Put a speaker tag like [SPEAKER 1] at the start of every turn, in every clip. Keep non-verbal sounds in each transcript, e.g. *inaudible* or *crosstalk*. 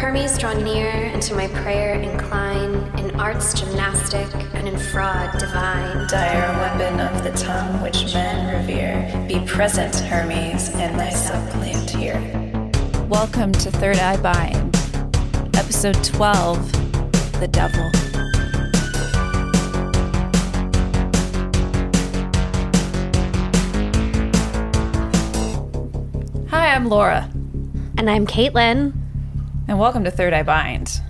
[SPEAKER 1] Hermes, draw near, and to my prayer incline, in arts gymnastic and in fraud divine.
[SPEAKER 2] Dire weapon of the tongue which men revere, be present, Hermes, in thy suppliant here.
[SPEAKER 3] Welcome to Third Eye Bind, episode 12 The Devil. Hi, I'm Laura,
[SPEAKER 1] And I'm Kaitlyn,
[SPEAKER 3] and welcome to Third Eye Bind.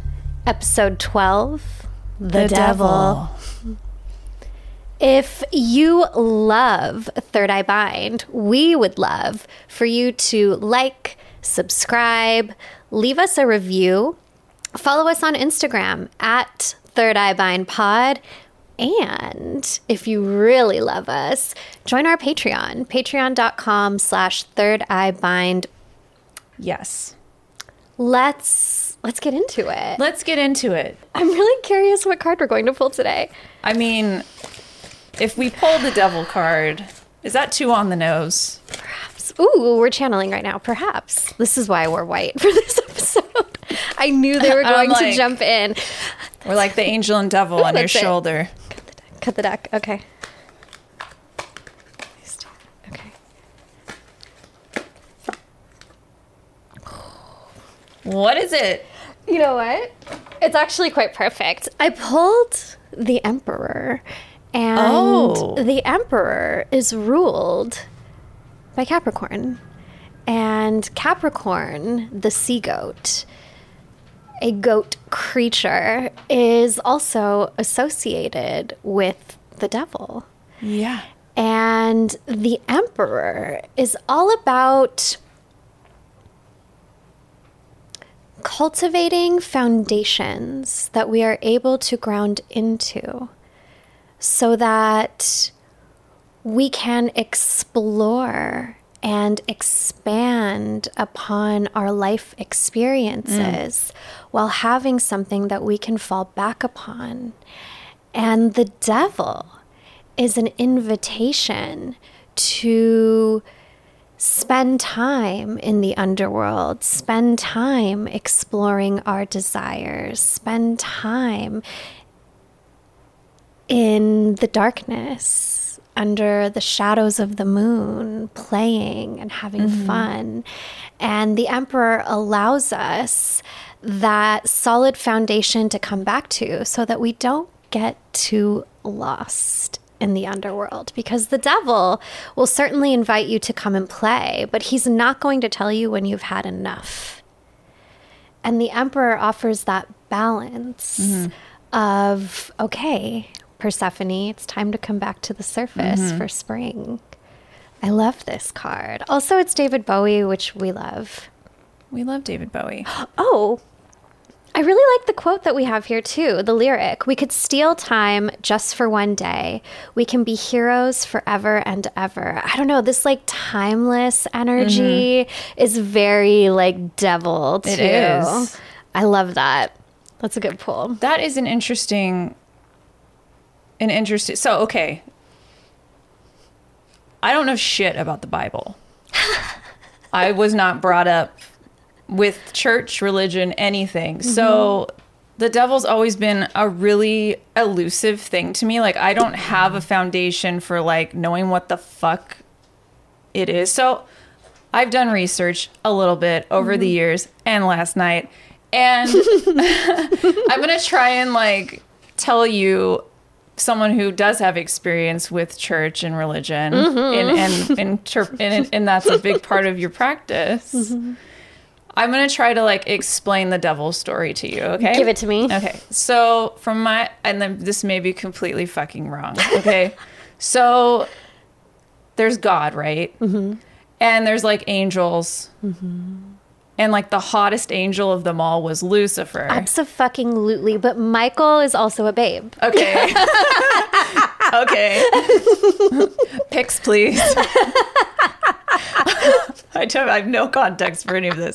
[SPEAKER 1] episode 12 The, Devil. If you love Third Eye Bind, we would love for you to like, subscribe, leave us a review, follow us on Instagram at Third Eye Bind Pod. And if you really love us, join our Patreon, patreon.com slash third eye bind.
[SPEAKER 3] Yes.
[SPEAKER 1] Let's let's get into it.
[SPEAKER 3] Let's get into it.
[SPEAKER 1] I'm really curious what card we're going to pull today.
[SPEAKER 3] I mean, if we pull the Devil card, is that too on the nose? Perhaps.
[SPEAKER 1] Ooh, we're channeling right now. Perhaps this is why I wore white for this *laughs* episode. I knew they were *laughs* going to jump in.
[SPEAKER 3] We're like the angel and devil *laughs* on your
[SPEAKER 1] that's it.
[SPEAKER 3] shoulder?
[SPEAKER 1] Cut the deck. Okay. Okay.
[SPEAKER 3] What is it?
[SPEAKER 1] You know what? It's actually quite perfect. I pulled the Emperor, and
[SPEAKER 3] Oh.
[SPEAKER 1] the Emperor is ruled by Capricorn. And Capricorn, the sea goat, a goat creature, is also associated with the devil.
[SPEAKER 3] Yeah.
[SPEAKER 1] And the Emperor is all about cultivating foundations that we are able to ground into so that we can explore and expand upon our life experiences mm. while having something that we can fall back upon. And the devil is an invitation to spend time in the underworld, spend time exploring our desires, spend time in the darkness, under the shadows of the moon, playing and having mm-hmm. fun. And the Emperor allows us that solid foundation to come back to so that we don't get too lost in the underworld because the devil will certainly invite you to come and play, but he's not going to tell you when you've had enough. And the emperor offers that balance mm-hmm. of, okay, Persephone, it's time to come back to the surface mm-hmm. for spring. I love this card. Also, it's David Bowie, which we love.
[SPEAKER 3] We love David Bowie. *gasps*
[SPEAKER 1] Oh, I really like the quote that we have here too, the lyric. We could steal time just for one day. We can be heroes forever and ever. I don't know, this like timeless energy mm-hmm. is very like devil too.
[SPEAKER 3] It is.
[SPEAKER 1] I love that. That's a good pull.
[SPEAKER 3] That is an interesting an interesting so okay. I don't know shit about the Bible. *laughs* I was not brought up with church, religion, anything. Mm-hmm. So the devil's always been a really elusive thing to me. Like I don't have a foundation for like knowing what the fuck it is. So I've done research a little bit over the mm-hmm. years and last night. And *laughs* I'm going to try and like tell you someone who does have experience with church and religion mm-hmm. and and and, ter- and and that's a big part of your practice. I'm to try to like explain the devil story to you, okay?
[SPEAKER 1] Give it to me.
[SPEAKER 3] Okay. So, from my and then this may be completely fucking wrong, okay? *laughs* so there's God, right? Mm-hmm. And there's like angels. And like the hottest angel of them all was Lucifer.
[SPEAKER 1] Absolutely. But Michael is also a babe.
[SPEAKER 3] Okay. *laughs* okay. *laughs* Pics, please. *laughs* I, don't, I have no context for any of this.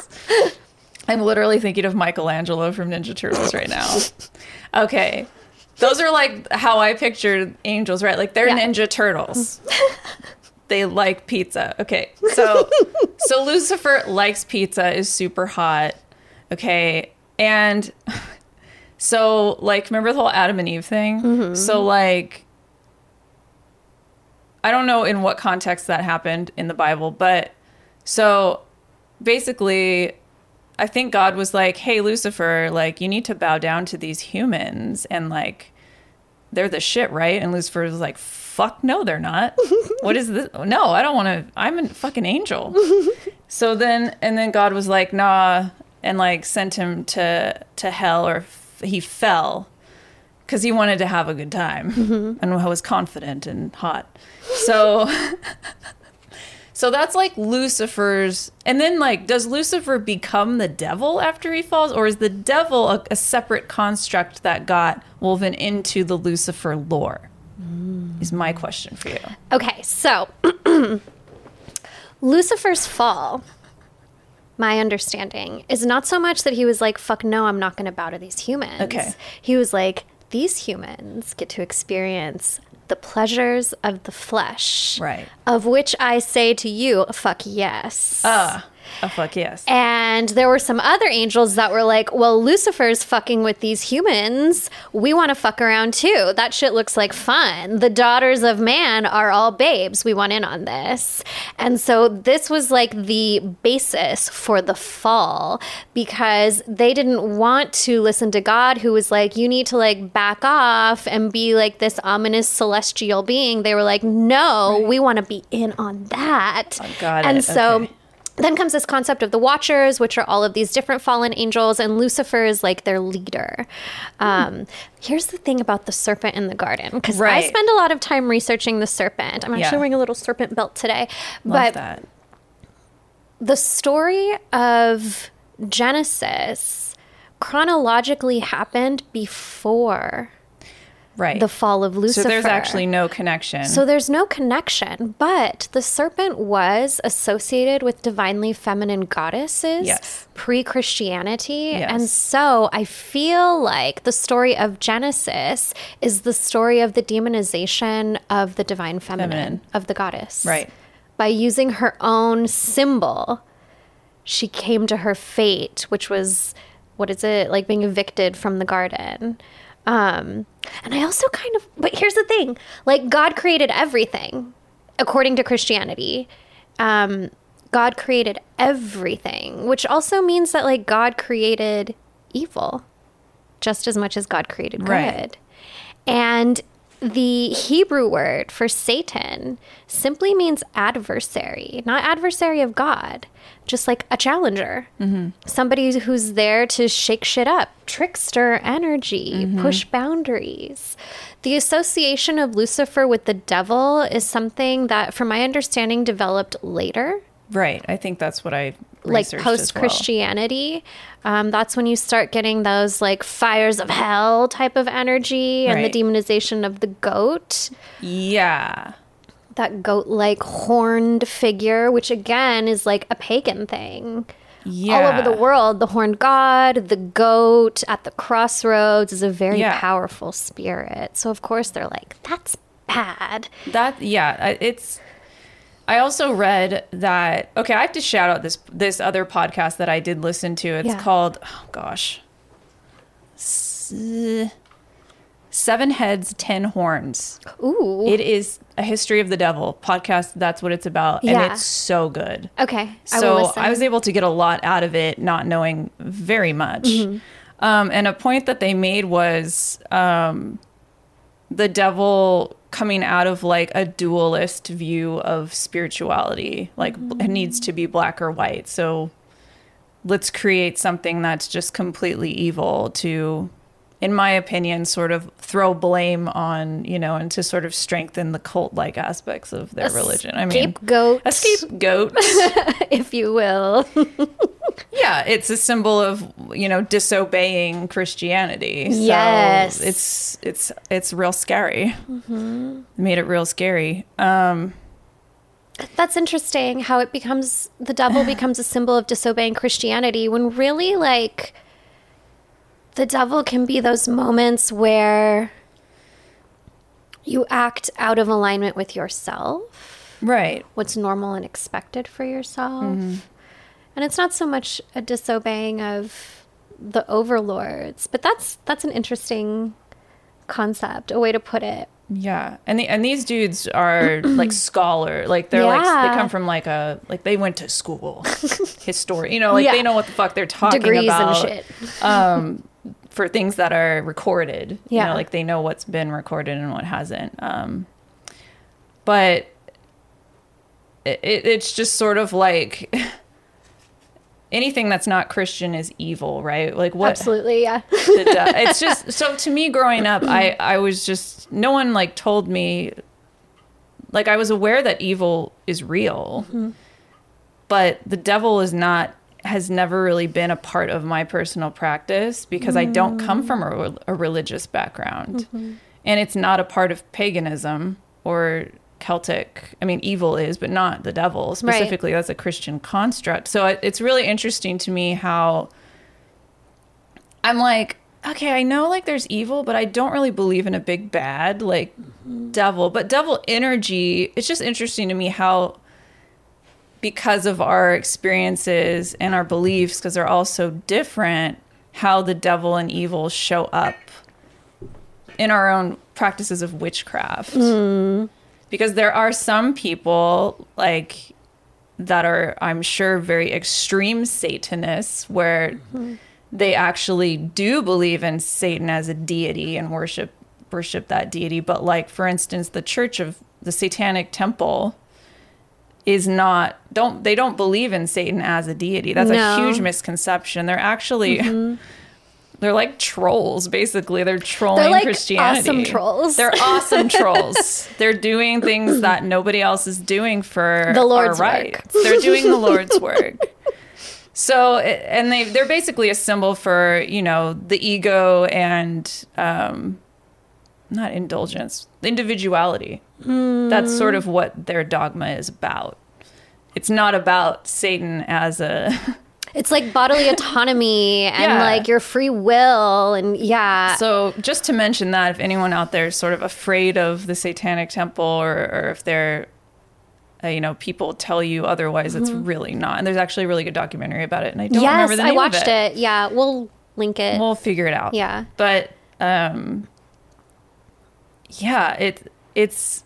[SPEAKER 3] I'm literally thinking of Michelangelo from Ninja Turtles right now. Okay. Those are like how I pictured angels, right? Like they're
[SPEAKER 1] Yeah.
[SPEAKER 3] ninja turtles. *laughs* they like pizza. Okay. So so Lucifer likes pizza, is super hot. Okay. And so, like, remember the whole Adam and Eve thing? Mm-hmm. So, like, I don't know in what context that happened in the Bible, but so basically, I think God was like, hey, Lucifer, like, you need to bow down to these humans and, like, they're the shit, right? And Lucifer was like, fuck no, they're not. *laughs* what is this? No, I don't want to. I'm a fucking angel. *laughs* so then, and then God was like, nah, and like sent him to to hell, or f- he fell because he wanted to have a good time mm-hmm. and was confident and hot. So. *laughs* So that's like Lucifer's. And then, like, does Lucifer become the devil after he falls? Or is the devil a, a separate construct that got woven into the Lucifer lore? Mm. Is my question for you.
[SPEAKER 1] Okay, so *clears throat* Lucifer's fall, my understanding, is not so much that he was like, fuck no, I'm not going to bow to these humans.
[SPEAKER 3] Okay.
[SPEAKER 1] He was like, these humans get to experience the pleasures of the flesh.
[SPEAKER 3] Right.
[SPEAKER 1] Of which I say to you, fuck yes.
[SPEAKER 3] Ah, a fuck yes.
[SPEAKER 1] And there were some other angels that were like, well, Lucifer's fucking with these humans. We want to fuck around too. That shit looks like fun. The daughters of man are all babes. We want in on this. And so this was like the basis for the fall because they didn't want to listen to God, who was like, you need to like back off and be like this ominous celestial being. They were like, no, we want to be in on that.
[SPEAKER 3] got
[SPEAKER 1] and
[SPEAKER 3] it.
[SPEAKER 1] so
[SPEAKER 3] Okay.
[SPEAKER 1] Then comes this concept of the Watchers, which are all of these different fallen angels, and Lucifer is like their leader. Um, here's the thing about the serpent in the garden, because I spend a lot of time researching the serpent. I'm actually
[SPEAKER 3] Yeah.
[SPEAKER 1] wearing a little serpent belt today.
[SPEAKER 3] Love
[SPEAKER 1] but
[SPEAKER 3] that.
[SPEAKER 1] the story of Genesis chronologically happened before
[SPEAKER 3] Right.
[SPEAKER 1] the fall of Lucifer.
[SPEAKER 3] so there's actually no connection.
[SPEAKER 1] So there's no connection, but the serpent was associated with divinely feminine goddesses
[SPEAKER 3] Yes.
[SPEAKER 1] pre Christianity.
[SPEAKER 3] Yes.
[SPEAKER 1] And so I feel like the story of Genesis is the story of the demonization of the divine feminine,
[SPEAKER 3] Feminine.
[SPEAKER 1] of the goddess.
[SPEAKER 3] Right.
[SPEAKER 1] By using her own symbol, she came to her fate, which was what is it like being evicted from the garden. Um, and I also kind of, but here's the thing: like God created everything, according to Christianity. Um, God created everything, which also means that like God created evil just as much as God created good.
[SPEAKER 3] Right.
[SPEAKER 1] And the Hebrew word for Satan simply means adversary, not adversary of God, just like a challenger. Somebody who's there to shake shit up, trickster energy, push boundaries. The association of Lucifer with the devil is something that, from my understanding, developed later
[SPEAKER 3] right. I think that's what I
[SPEAKER 1] like post
[SPEAKER 3] well.
[SPEAKER 1] Christianity. Um, that's when you start getting those like fires of hell type of energy and
[SPEAKER 3] Right.
[SPEAKER 1] the demonization of the goat,
[SPEAKER 3] Yeah.
[SPEAKER 1] That goat like horned figure, which again is like a pagan thing.
[SPEAKER 3] Yeah.
[SPEAKER 1] All over the world, the horned god, the goat at the crossroads is a very
[SPEAKER 3] Yeah.
[SPEAKER 1] powerful spirit. So, of course, they're like, that's bad.
[SPEAKER 3] That yeah, it's. I also read that. Okay, I have to shout out this this other podcast that I did listen to. It's
[SPEAKER 1] Yeah.
[SPEAKER 3] called oh gosh, S- Seven Heads, Ten Horns.
[SPEAKER 1] Ooh.
[SPEAKER 3] It is a history of the devil podcast. That's what it's about,
[SPEAKER 1] Yeah.
[SPEAKER 3] and it's so good.
[SPEAKER 1] okay. I
[SPEAKER 3] So
[SPEAKER 1] listen.
[SPEAKER 3] I was able to get a lot out of it, not knowing very much.
[SPEAKER 1] Mm-hmm.
[SPEAKER 3] Um, and a point that they made was um, the devil coming out of like a dualist view of spirituality, like b- it needs to be black or white. So let's create something that's just completely evil to in my opinion sort of throw blame on you know and to sort of strengthen the cult like aspects of their religion. I mean
[SPEAKER 1] Scapegoat,
[SPEAKER 3] a scapegoat. *laughs*
[SPEAKER 1] If you will. *laughs*
[SPEAKER 3] yeah it's a symbol of you know disobeying christianity. So
[SPEAKER 1] Yes.
[SPEAKER 3] it's it's it's real scary. Made it real scary. Um
[SPEAKER 1] That's interesting how it becomes the devil *sighs* becomes a symbol of disobeying Christianity when really like the devil can be those moments where you act out of alignment with yourself,
[SPEAKER 3] right
[SPEAKER 1] what's normal and expected for yourself.
[SPEAKER 3] Mm-hmm.
[SPEAKER 1] And it's not so much a disobeying of the overlords. But that's that's an interesting concept, a way to put it.
[SPEAKER 3] Yeah, and the, and these dudes are *clears throat* like scholar, like they're like they come from like a like they went to school, *laughs* history, you know, like
[SPEAKER 1] Yeah.
[SPEAKER 3] they know what the fuck they're talking
[SPEAKER 1] Degrees
[SPEAKER 3] about.
[SPEAKER 1] and shit.
[SPEAKER 3] um, for things that are recorded. You
[SPEAKER 1] Yeah.
[SPEAKER 3] know, like they know what's been recorded and what hasn't. Um, but it, it, it's just sort of like *laughs* anything that's not Christian is evil, right? Like what?
[SPEAKER 1] Absolutely, yeah. *laughs*
[SPEAKER 3] it's just so to me growing up i i was just no one like told me like i was aware that evil is real but the devil is not has never really been a part of my personal practice because i don't come from a, a religious background. Mm-hmm. And it's not a part of paganism or celtic i mean evil is but not the devil. Specifically that's a christian construct. So it, it's really interesting to me how I'm like, okay, I know like there's evil, but I don't really believe in a big bad like mm-hmm. devil. But devil energy, it's just interesting to me how because of our experiences and our beliefs because they're all so different, how the devil and evil show up in our own practices of witchcraft. Mm. Because there are some people like that are I'm sure very extreme satanists where mm-hmm. they actually do believe in Satan as a deity and worship worship that deity. But like for instance, the Church of the Satanic Temple is not don't they don't believe in Satan as a deity. That's
[SPEAKER 1] No.
[SPEAKER 3] a huge misconception. They're actually they're like trolls basically. They're trolling
[SPEAKER 1] They're like
[SPEAKER 3] Christianity.
[SPEAKER 1] awesome trolls.
[SPEAKER 3] They're awesome *laughs* trolls. They're doing things *clears throat* that nobody else is doing for
[SPEAKER 1] The Lord's
[SPEAKER 3] our
[SPEAKER 1] work.
[SPEAKER 3] They're doing the Lord's *laughs* work. So, and they they're basically a symbol for you know the ego and um, not indulgence, individuality. That's sort of what their dogma is about. It's not about Satan as a *laughs*
[SPEAKER 1] It's like bodily *laughs* autonomy and
[SPEAKER 3] Yeah.
[SPEAKER 1] like your free will and yeah.
[SPEAKER 3] So, just to mention that, if anyone out there is sort of afraid of the Satanic Temple, or, or if they're, uh, you know, people tell you otherwise, it's really not. And there's actually a really good documentary about it, and I don't
[SPEAKER 1] yes,
[SPEAKER 3] remember the name
[SPEAKER 1] I watched
[SPEAKER 3] of
[SPEAKER 1] it. Yeah, we'll link it.
[SPEAKER 3] We'll figure it out.
[SPEAKER 1] Yeah.
[SPEAKER 3] But, um, yeah, it it's.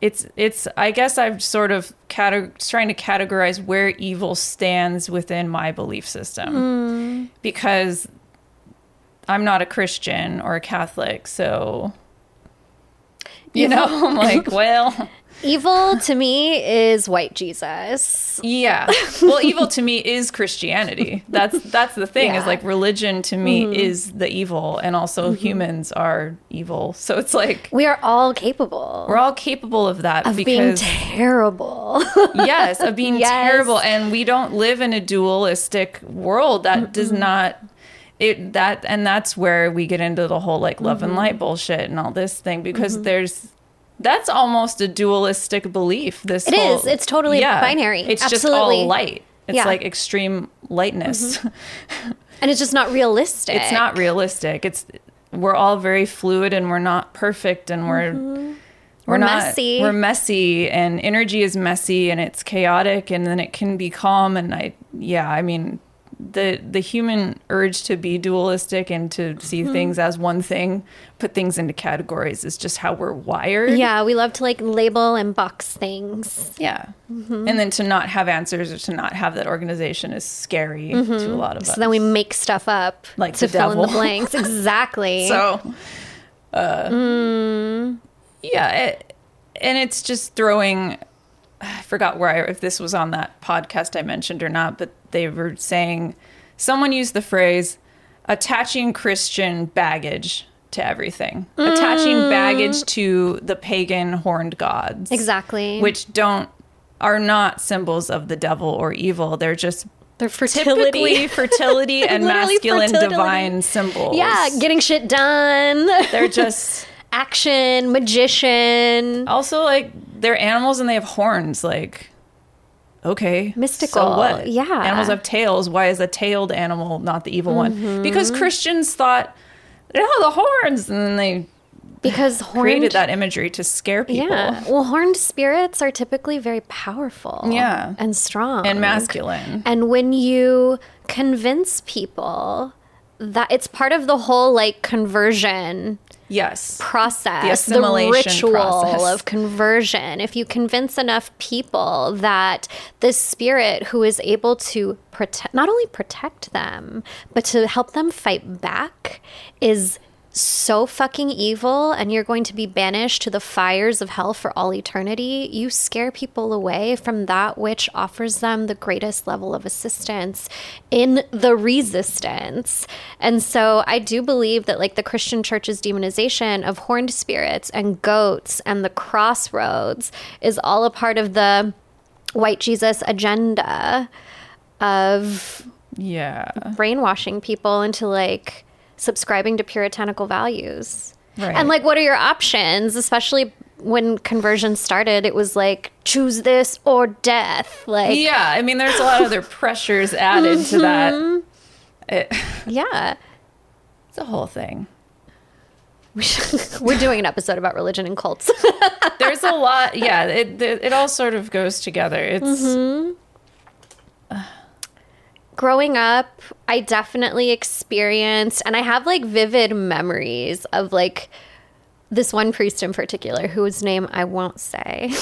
[SPEAKER 3] It's it's I guess I'm sort of cate- trying to categorize where evil stands within my belief system hmm. because I'm not a Christian or a Catholic, so you know, *laughs* I'm like, *laughs* well,
[SPEAKER 1] Evil to me is white Jesus.
[SPEAKER 3] yeah. Well, evil to me is Christianity. That's that's the thing. Is
[SPEAKER 1] Yeah. Mm-hmm.
[SPEAKER 3] like religion to me is the evil, and also humans are evil. So it's like
[SPEAKER 1] We are all capable
[SPEAKER 3] we're all capable of that
[SPEAKER 1] of being
[SPEAKER 3] because
[SPEAKER 1] terrible.
[SPEAKER 3] yes, of being *laughs*
[SPEAKER 1] Yes.
[SPEAKER 3] terrible, and we don't live in a dualistic world that does not. It that and that's where we get into the whole like love
[SPEAKER 1] Mm-hmm.
[SPEAKER 3] and light bullshit and all this thing because there's that's almost a dualistic belief. This
[SPEAKER 1] It
[SPEAKER 3] whole-
[SPEAKER 1] is. It's totally yeah, binary.
[SPEAKER 3] It's just
[SPEAKER 1] Absolutely.
[SPEAKER 3] all light. It's
[SPEAKER 1] Yeah. Mm-hmm.
[SPEAKER 3] like extreme lightness. *laughs*
[SPEAKER 1] and it's just not realistic.
[SPEAKER 3] it's not realistic. It's we're all very fluid and we're not perfect and we're
[SPEAKER 1] Mm-hmm.
[SPEAKER 3] we're,
[SPEAKER 1] We're
[SPEAKER 3] not
[SPEAKER 1] messy.
[SPEAKER 3] we're messy and energy is messy and it's chaotic and then it can be calm and I yeah, I mean the the human urge to be dualistic and to see
[SPEAKER 1] Mm-hmm.
[SPEAKER 3] things as one thing, put things into categories is just how we're wired.
[SPEAKER 1] Yeah, we love to like label and box things.
[SPEAKER 3] Yeah.
[SPEAKER 1] Mm-hmm.
[SPEAKER 3] And then to not have answers or to not have that organization is scary to a lot of us.
[SPEAKER 1] Mm-hmm. So then we make stuff up
[SPEAKER 3] Like
[SPEAKER 1] to fill in the blanks. *laughs* Exactly.
[SPEAKER 3] So, uh, yeah, it, and it's just throwing. I *sighs* forgot where I, if this was on that podcast I mentioned or not, but they were saying someone used the phrase attaching Christian baggage to everything, attaching mm. baggage to the pagan horned gods,
[SPEAKER 1] exactly.
[SPEAKER 3] which don't are not symbols of the devil or evil. They're just
[SPEAKER 1] Their fertility. *laughs*
[SPEAKER 3] fertility *laughs* and masculine
[SPEAKER 1] fertility.
[SPEAKER 3] divine symbols.
[SPEAKER 1] yeah, getting shit done.
[SPEAKER 3] they're just *laughs*
[SPEAKER 1] Action, magician.
[SPEAKER 3] also like they're animals and they have horns like okay
[SPEAKER 1] Mystical,
[SPEAKER 3] so what
[SPEAKER 1] yeah.
[SPEAKER 3] animals have tails why is a tailed animal not the evil
[SPEAKER 1] Mm-hmm.
[SPEAKER 3] one because christians thought oh the horns and then they
[SPEAKER 1] Because horned.
[SPEAKER 3] created that imagery to scare people
[SPEAKER 1] Yeah. Well, horned spirits are typically very powerful.
[SPEAKER 3] Yeah.
[SPEAKER 1] And strong.
[SPEAKER 3] and masculine
[SPEAKER 1] And when you convince people that it's part of the whole like conversion
[SPEAKER 3] Yes.
[SPEAKER 1] process,
[SPEAKER 3] The
[SPEAKER 1] the, ritual
[SPEAKER 3] process.
[SPEAKER 1] of conversion. If you convince enough people that this spirit who is able to protect, not only protect them, but to help them fight back is so fucking evil and you're going to be banished to the fires of hell for all eternity, you scare people away from that which offers them the greatest level of assistance in the resistance. And so I do believe that like the Christian church's demonization of horned spirits and goats and the crossroads is all a part of the white Jesus agenda of
[SPEAKER 3] Yeah.
[SPEAKER 1] brainwashing people into like subscribing to puritanical values.
[SPEAKER 3] Right.
[SPEAKER 1] And like, what are your options? Especially when conversion started, it was like, choose this or death. Like,
[SPEAKER 3] Yeah. I mean, there's a lot of other pressures added to *laughs* that. Mm-hmm. It, *laughs*
[SPEAKER 1] yeah.
[SPEAKER 3] it's a whole thing.
[SPEAKER 1] We *laughs* We're doing an episode about religion and cults.
[SPEAKER 3] There's a lot. Yeah. It, it, it all sort of goes together. It's, mm-hmm.
[SPEAKER 1] Growing up, I definitely experienced, and I have like vivid memories of like this one priest in particular whose name I won't say.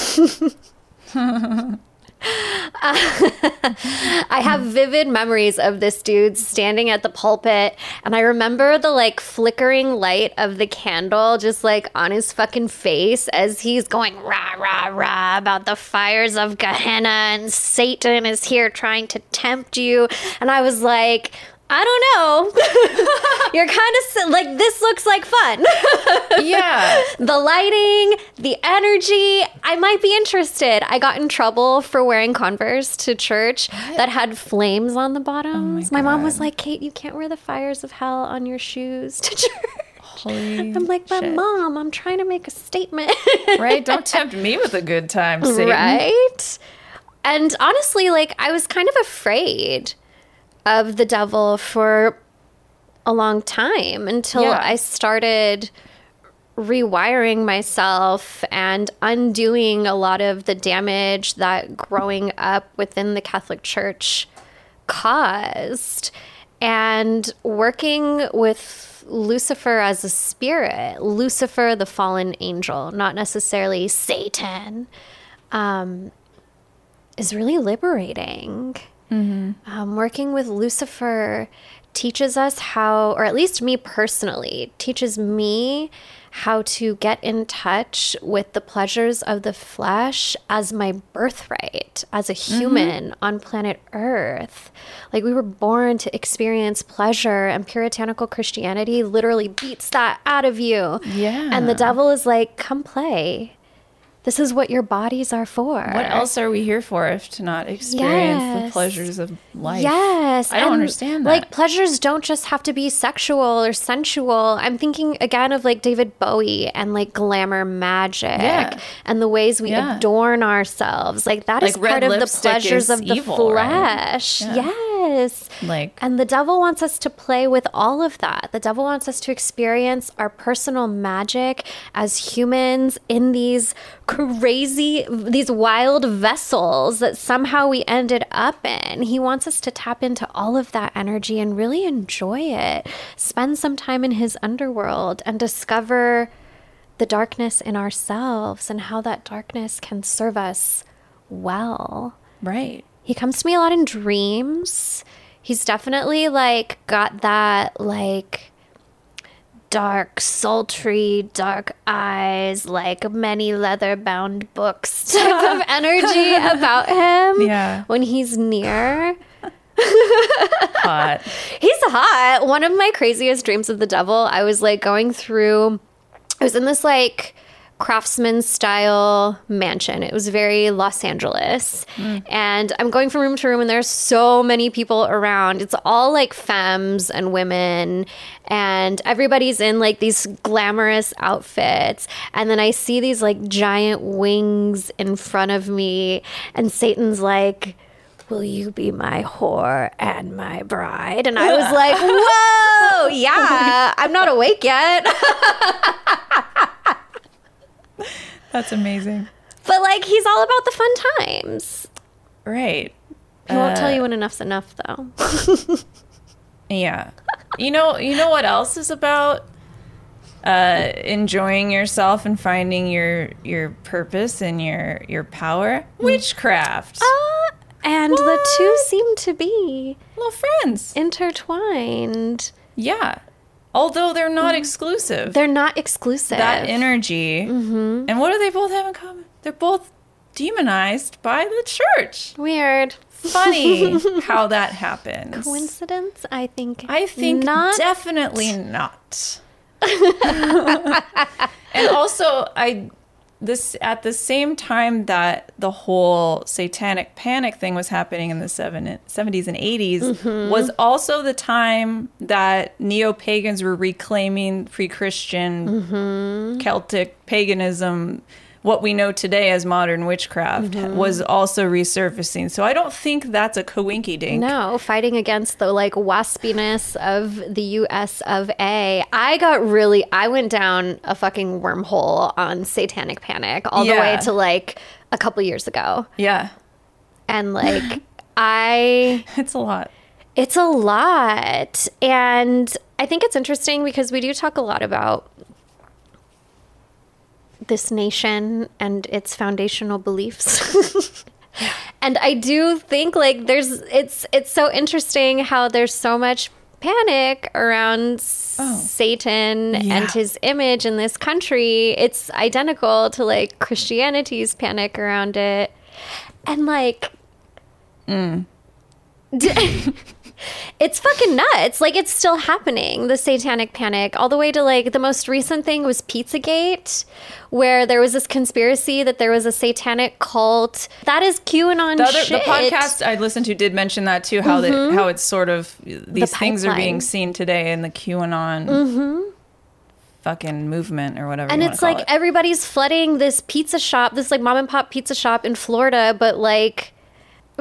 [SPEAKER 1] *laughs* *laughs* *laughs* I have vivid memories of this dude standing at the pulpit, and I remember the like flickering light of the candle just like on his fucking face as he's going rah, rah, rah about the fires of Gehenna and Satan is here trying to tempt you. And I was like, I don't know. *laughs* You're kind of like, this looks like fun. *laughs*
[SPEAKER 3] yeah.
[SPEAKER 1] the lighting, the energy. I might be interested. I got in trouble for wearing Converse to church that had flames on the bottoms. Oh my, mom was like, Kate, you can't wear the fires of hell on your shoes to church.
[SPEAKER 3] Holy
[SPEAKER 1] I'm like, but
[SPEAKER 3] shit.
[SPEAKER 1] mom, I'm trying to make a statement. *laughs*
[SPEAKER 3] Right? Don't tempt me with a good time, Satan.
[SPEAKER 1] right? And honestly, like, I was kind of afraid of the devil for a long time until
[SPEAKER 3] Yeah.
[SPEAKER 1] I started rewiring myself and undoing a lot of the damage that growing up within the Catholic Church caused and working with Lucifer as a spirit, Lucifer, the fallen angel, not necessarily Satan, um, is really liberating. Um, working with Lucifer teaches us how, or at least me personally, teaches me how to get in touch with the pleasures of the flesh as my birthright, as a human on planet Earth. Like we were born to experience pleasure, and puritanical Christianity literally beats that out of you.
[SPEAKER 3] Yeah.
[SPEAKER 1] And the devil is like, come play. This is what your bodies are for.
[SPEAKER 3] What else are we here for if to not experience the pleasures of life?
[SPEAKER 1] Yes.
[SPEAKER 3] I don't
[SPEAKER 1] and,
[SPEAKER 3] understand that.
[SPEAKER 1] Like pleasures don't just have to be sexual or sensual. I'm thinking again of like David Bowie and like glamour magic
[SPEAKER 3] Yeah.
[SPEAKER 1] and the ways we
[SPEAKER 3] Yeah.
[SPEAKER 1] adorn ourselves. Like that is
[SPEAKER 3] Like red
[SPEAKER 1] part of the pleasures of the
[SPEAKER 3] evil, right?
[SPEAKER 1] flesh.
[SPEAKER 3] Yeah.
[SPEAKER 1] Yes.
[SPEAKER 3] Like
[SPEAKER 1] And the devil wants us to play with all of that. The devil wants us to experience our personal magic as humans in these crazy, these wild vessels that somehow we ended up in. He wants us to tap into all of that energy and really enjoy it. Spend some time in his underworld and discover the darkness in ourselves and how that darkness can serve us well.
[SPEAKER 3] right.
[SPEAKER 1] He comes to me a lot in dreams. He's definitely like got that like dark, sultry, dark eyes, like many leather bound books *laughs* type of *laughs* energy about him
[SPEAKER 3] Yeah.
[SPEAKER 1] when he's near.
[SPEAKER 3] Hot. *laughs*
[SPEAKER 1] He's hot. One of my craziest dreams of the devil, I was like going through, I was in this like craftsman style mansion. It was very Los Angeles. And I'm going from room to room, and there's so many people around. It's all like femmes and women, and everybody's in like these glamorous outfits. And then I see these like giant wings in front of me, and Satan's like, Will you be my whore and my bride? And I was *laughs* like, Whoa, yeah, I'm not awake yet. *laughs* *laughs*
[SPEAKER 3] That's amazing.
[SPEAKER 1] But like, he's all about the fun times.
[SPEAKER 3] Right.
[SPEAKER 1] I won't
[SPEAKER 3] Uh,
[SPEAKER 1] tell you when enough's enough, though. *laughs*
[SPEAKER 3] Yeah. You know, you know what else is about uh enjoying yourself and finding your your purpose and your your power? Witchcraft.
[SPEAKER 1] Ah, and the two seem to be
[SPEAKER 3] Little friends.
[SPEAKER 1] intertwined.
[SPEAKER 3] Yeah. Although they're not mm-hmm. exclusive.
[SPEAKER 1] They're not exclusive.
[SPEAKER 3] that energy. Mm-hmm. And what do they both have in common? They're both demonized by the church.
[SPEAKER 1] Weird.
[SPEAKER 3] Funny *laughs* how that happens.
[SPEAKER 1] Coincidence? I think.
[SPEAKER 3] I think
[SPEAKER 1] not.
[SPEAKER 3] definitely not. *laughs* and also, I this at the same time that the whole satanic panic thing was happening in the seven, 70s and 80s
[SPEAKER 1] Mm-hmm.
[SPEAKER 3] was also the time that neo-pagans were reclaiming pre-christian
[SPEAKER 1] Mm-hmm.
[SPEAKER 3] celtic paganism what we know today as modern witchcraft
[SPEAKER 1] Mm-hmm.
[SPEAKER 3] was also resurfacing so i don't think that's a coinky dink
[SPEAKER 1] No, fighting against the like waspiness of the US of A. I got really I went down a fucking wormhole on satanic panic all the way to like a couple years ago.
[SPEAKER 3] yeah
[SPEAKER 1] And *laughs* like I
[SPEAKER 3] it's a lot
[SPEAKER 1] It's a lot. And I think it's interesting because we do talk a lot about this nation and its foundational beliefs. *laughs* and I do think like there's it's it's so interesting how there's so much panic around oh. Satan
[SPEAKER 3] Yeah.
[SPEAKER 1] and his image in this country. It's identical to like Christianity's panic around it. And like mm. D- *laughs* it's fucking nuts. Like it's still happening, the satanic panic, all the way to like the most recent thing was Pizzagate, where there was this conspiracy that there was a satanic cult. That is QAnon
[SPEAKER 3] the other
[SPEAKER 1] shit.
[SPEAKER 3] the podcast I listened to did mention that too. How that mm-hmm. how it's sort of these things are being seen today in the QAnon mm-hmm. fucking movement or whatever.
[SPEAKER 1] and it's like
[SPEAKER 3] it.
[SPEAKER 1] everybody's flooding this pizza shop, this like mom and pop pizza shop in Florida, but like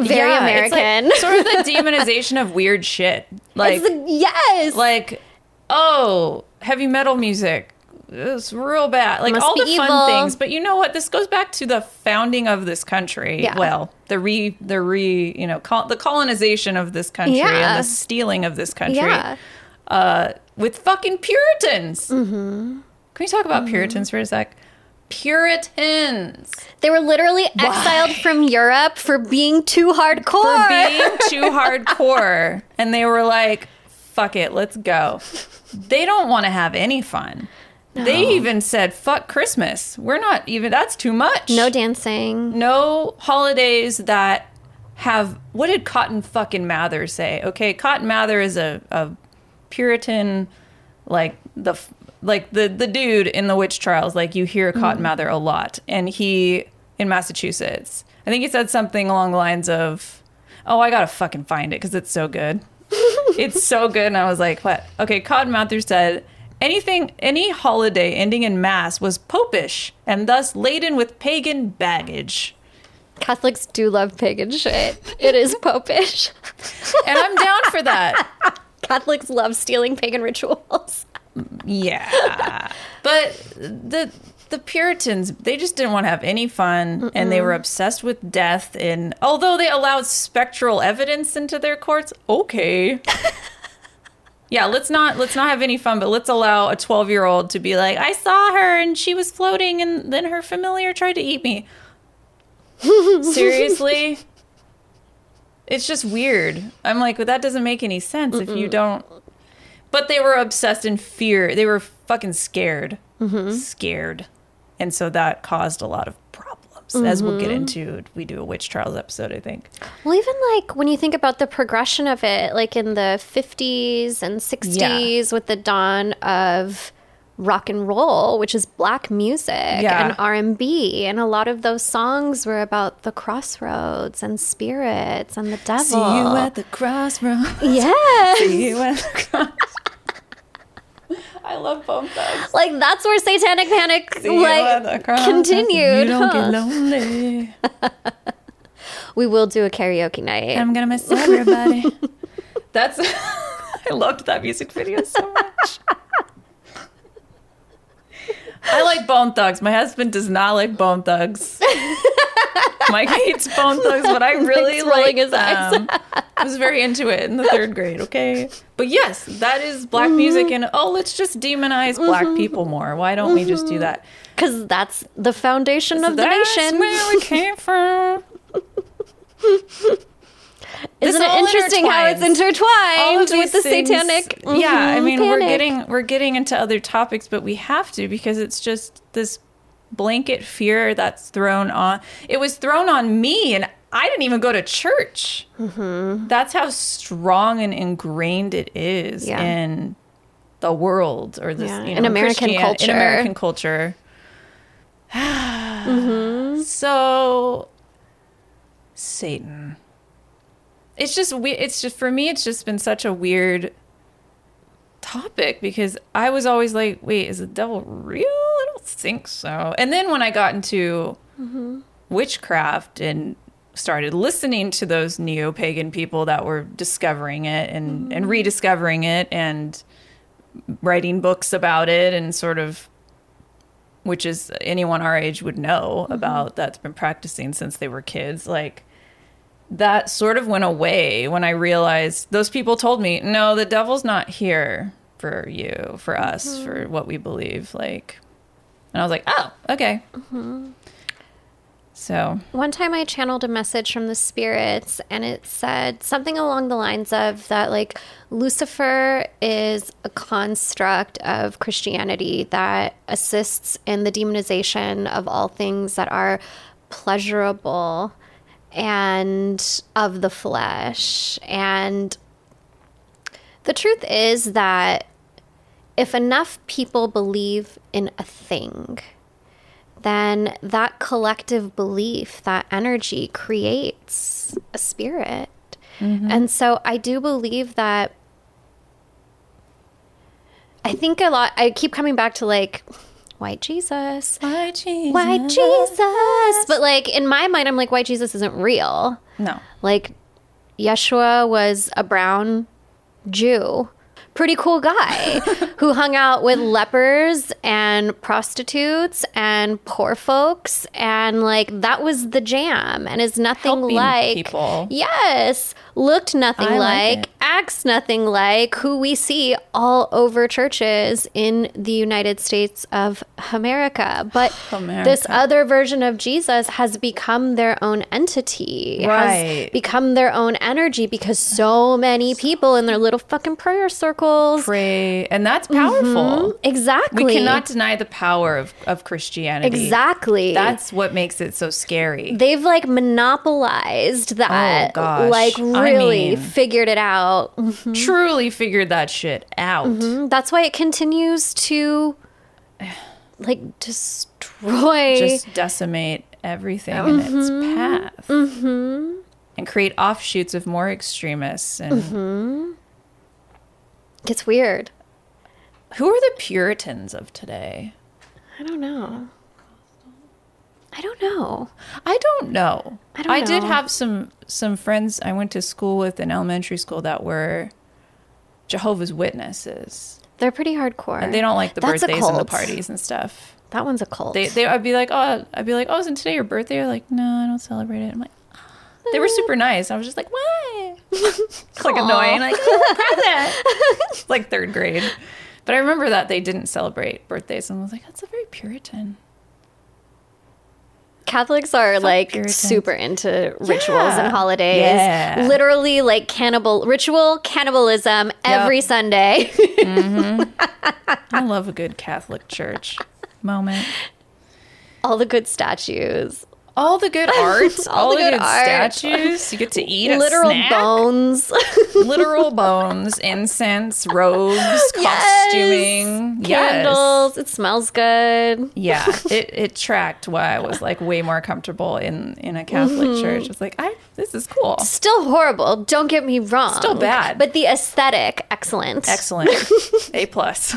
[SPEAKER 1] very
[SPEAKER 3] Yeah, it's like
[SPEAKER 1] American. *laughs*
[SPEAKER 3] sort of the *laughs* demonization of weird shit. Like
[SPEAKER 1] It's the- yes,
[SPEAKER 3] like oh heavy metal music. It's real bad. Like
[SPEAKER 1] Must
[SPEAKER 3] all the fun things. But you know what? This goes back to the founding of this country.
[SPEAKER 1] Yeah.
[SPEAKER 3] Well, the re the re you know col- the colonization of this country
[SPEAKER 1] Yeah.
[SPEAKER 3] and the stealing of this country.
[SPEAKER 1] yeah.
[SPEAKER 3] uh, with fucking Puritans. Mm-hmm. Can we talk about Puritans for a sec? Puritans
[SPEAKER 1] They were literally exiled from Europe for being too hardcore.
[SPEAKER 3] for being *laughs* too hardcore, and they were like, "Fuck it, let's go." They don't want to have any fun. They even said, "Fuck Christmas. We're not even. That's too much."
[SPEAKER 1] no dancing.
[SPEAKER 3] no holidays that have what did Cotton fucking Mather say? Okay, Cotton Mather is a, a Puritan, like the like the the dude in the witch trials. Like you hear Cotton Mather mm-hmm. a lot, and he in Massachusetts. I think he said something along the lines of, "Oh, I gotta fucking find it because it's so good." *laughs* it's so good, and I was like, "What?" Okay, Cotton Mather said. Anything, any holiday ending in mass was popish and thus laden with pagan baggage.
[SPEAKER 1] Catholics do love pagan shit. It is *laughs* popish.
[SPEAKER 3] and I'm down for that. *laughs*
[SPEAKER 1] Catholics love stealing pagan rituals.
[SPEAKER 3] Yeah, *laughs* but the the Puritans they just didn't want to have any fun, and they were obsessed with death. And although they allowed spectral evidence into their courts, okay. *laughs* Yeah, let's not let's not have any fun, but let's allow a 12 year old to be like, I saw her and she was floating, and then her familiar tried to eat me. *laughs* Seriously, it's just weird. I'm like, well, that doesn't make any sense if you don't. But they were obsessed in fear. They were fucking scared, mm-hmm. scared, and so that caused a lot of problems. As we'll get mm-hmm. into, we do a witch trials episode, I think.
[SPEAKER 1] Well, even like when you think about the progression of it, like in the 50s and 60s with the dawn of rock and roll, which is black music
[SPEAKER 3] Yeah.
[SPEAKER 1] and R&B, and a lot of those songs were about the crossroads and spirits and the devil.
[SPEAKER 3] You were the crossroads. *laughs*
[SPEAKER 1] yes.
[SPEAKER 3] See you at the crossroads. *laughs* I love Bone Thugs.
[SPEAKER 1] Like that's where Satanic Panic
[SPEAKER 3] See at
[SPEAKER 1] like continued.
[SPEAKER 3] You don't
[SPEAKER 1] huh?
[SPEAKER 3] get lonely. *laughs*
[SPEAKER 1] We will do a karaoke night.
[SPEAKER 3] I'm gonna miss everybody. That's. I loved that music video so much. I like Bone Thugs. My husband does not like Bone Thugs. *laughs* Mike hates Bone Thugs, but I *laughs* really like
[SPEAKER 1] his
[SPEAKER 3] them. I was very into it in the third grade. Okay, but yes, that is black mm-hmm. music, and oh, let's just demonize black mm-hmm. people more. Why don't we just do mm-hmm. that?
[SPEAKER 1] Because that's the foundation of the
[SPEAKER 3] That's
[SPEAKER 1] nation.
[SPEAKER 3] where we came from. *laughs*
[SPEAKER 1] Isn't it interesting how it's intertwined with the
[SPEAKER 3] things-
[SPEAKER 1] satanic?
[SPEAKER 3] Yeah, I
[SPEAKER 1] Mhm,
[SPEAKER 3] mean, we're getting we're getting into other topics, but we have to because it's just this blanket fear that's thrown on. It was thrown on me, and I didn't even go to church.
[SPEAKER 1] Mm-hmm.
[SPEAKER 3] That's how strong and ingrained it is
[SPEAKER 1] Yeah.
[SPEAKER 3] in the world or this
[SPEAKER 1] Yeah,
[SPEAKER 3] you know,
[SPEAKER 1] in American
[SPEAKER 3] Christian-
[SPEAKER 1] culture.
[SPEAKER 3] In American culture. *sighs*
[SPEAKER 1] Mm-hmm.
[SPEAKER 3] So Satan. It's just we it's just for me it's just been such a weird topic because I was always like, wait, is the devil real? I don't think so. And then when I got into mm-hmm. witchcraft and started listening to those neo pagan people that were discovering it and, mm-hmm. and rediscovering it and writing books about it and sort of which is anyone our age would know mm-hmm. about that's been practicing since they were kids like that sort of went away when i realized those people told me no the devil's not here for you for us mm-hmm. for what we believe like and i was like oh okay. Mm-hmm. So
[SPEAKER 1] One time I channeled a message from the spirits and it said something along the lines of that like Lucifer is a construct of Christianity that assists in the demonization of all things that are pleasurable and of the flesh. And the truth is that if enough people believe in a thing, then that collective belief, that energy creates a spirit. Mm-hmm. And so I do believe that. I think a lot, I keep coming back to like white Jesus.
[SPEAKER 3] why jesus
[SPEAKER 1] White Jesus. But like in my mind, I'm like, white Jesus isn't real.
[SPEAKER 3] no
[SPEAKER 1] Like Yeshua was a brown Jew. Pretty cool guy *laughs* who hung out with lepers and prostitutes and poor folks and like that was the jam and is nothing
[SPEAKER 3] Helping
[SPEAKER 1] like
[SPEAKER 3] people.
[SPEAKER 1] Yes, looked nothing
[SPEAKER 3] I like
[SPEAKER 1] like, acts nothing like who we see all over churches in the United States of America. But *sighs* this other version of Jesus has become their own entity, has
[SPEAKER 3] Right.
[SPEAKER 1] become their own energy because so many people in their little fucking prayer circles.
[SPEAKER 3] pray and that's mm-hmm. powerful
[SPEAKER 1] Exactly.
[SPEAKER 3] we cannot deny the power of, of christianity
[SPEAKER 1] Exactly.
[SPEAKER 3] that's what makes it so scary
[SPEAKER 1] They've like monopolized that.
[SPEAKER 3] Oh.
[SPEAKER 1] Like
[SPEAKER 3] I
[SPEAKER 1] really
[SPEAKER 3] mean-
[SPEAKER 1] figured it out. Mm-hmm.
[SPEAKER 3] truly figured that shit out mm-hmm.
[SPEAKER 1] That's why it continues to like destroy.
[SPEAKER 3] just decimate everything in its path and create offshoots of more extremists and
[SPEAKER 1] It's weird.
[SPEAKER 3] who are the puritans of today
[SPEAKER 1] I don't know. I don't know.
[SPEAKER 3] i don't know
[SPEAKER 1] I don't
[SPEAKER 3] did
[SPEAKER 1] know.
[SPEAKER 3] have some some friends i went to school with in elementary school that were jehovah's witnesses
[SPEAKER 1] They're pretty hardcore.
[SPEAKER 3] and they don't like the
[SPEAKER 1] That's
[SPEAKER 3] birthdays and the parties and stuff
[SPEAKER 1] That one's a cult.
[SPEAKER 3] they, they i'd be like oh i'd be like oh isn't today your birthday They're like no i don't celebrate it i'm like. They were super nice i was just like why *laughs* it's like annoying like "Oh, *laughs* like third grade but i remember that they didn't celebrate birthdays and i was like that's a very puritan
[SPEAKER 1] Catholics are like
[SPEAKER 3] Puritans.
[SPEAKER 1] super into rituals
[SPEAKER 3] Yeah.
[SPEAKER 1] and holidays.
[SPEAKER 3] Yeah.
[SPEAKER 1] Literally like cannibal ritual cannibalism every Sunday. Mm-hmm. *laughs*
[SPEAKER 3] i love a good catholic church moment
[SPEAKER 1] All the good statues.
[SPEAKER 3] All the good *laughs* art all, the, good,
[SPEAKER 1] art.
[SPEAKER 3] statues you get to *laughs* eat
[SPEAKER 1] Literal bones. *laughs*
[SPEAKER 3] literal bones incense robes costuming yes
[SPEAKER 1] Candles. It smells good.
[SPEAKER 3] yeah it, it tracked why i was like way more comfortable in in a catholic
[SPEAKER 1] Mm-hmm.
[SPEAKER 3] church it's like i this is cool
[SPEAKER 1] Still horrible. Don't get me wrong.
[SPEAKER 3] Still bad.
[SPEAKER 1] But the aesthetic, excellent.
[SPEAKER 3] excellent a plus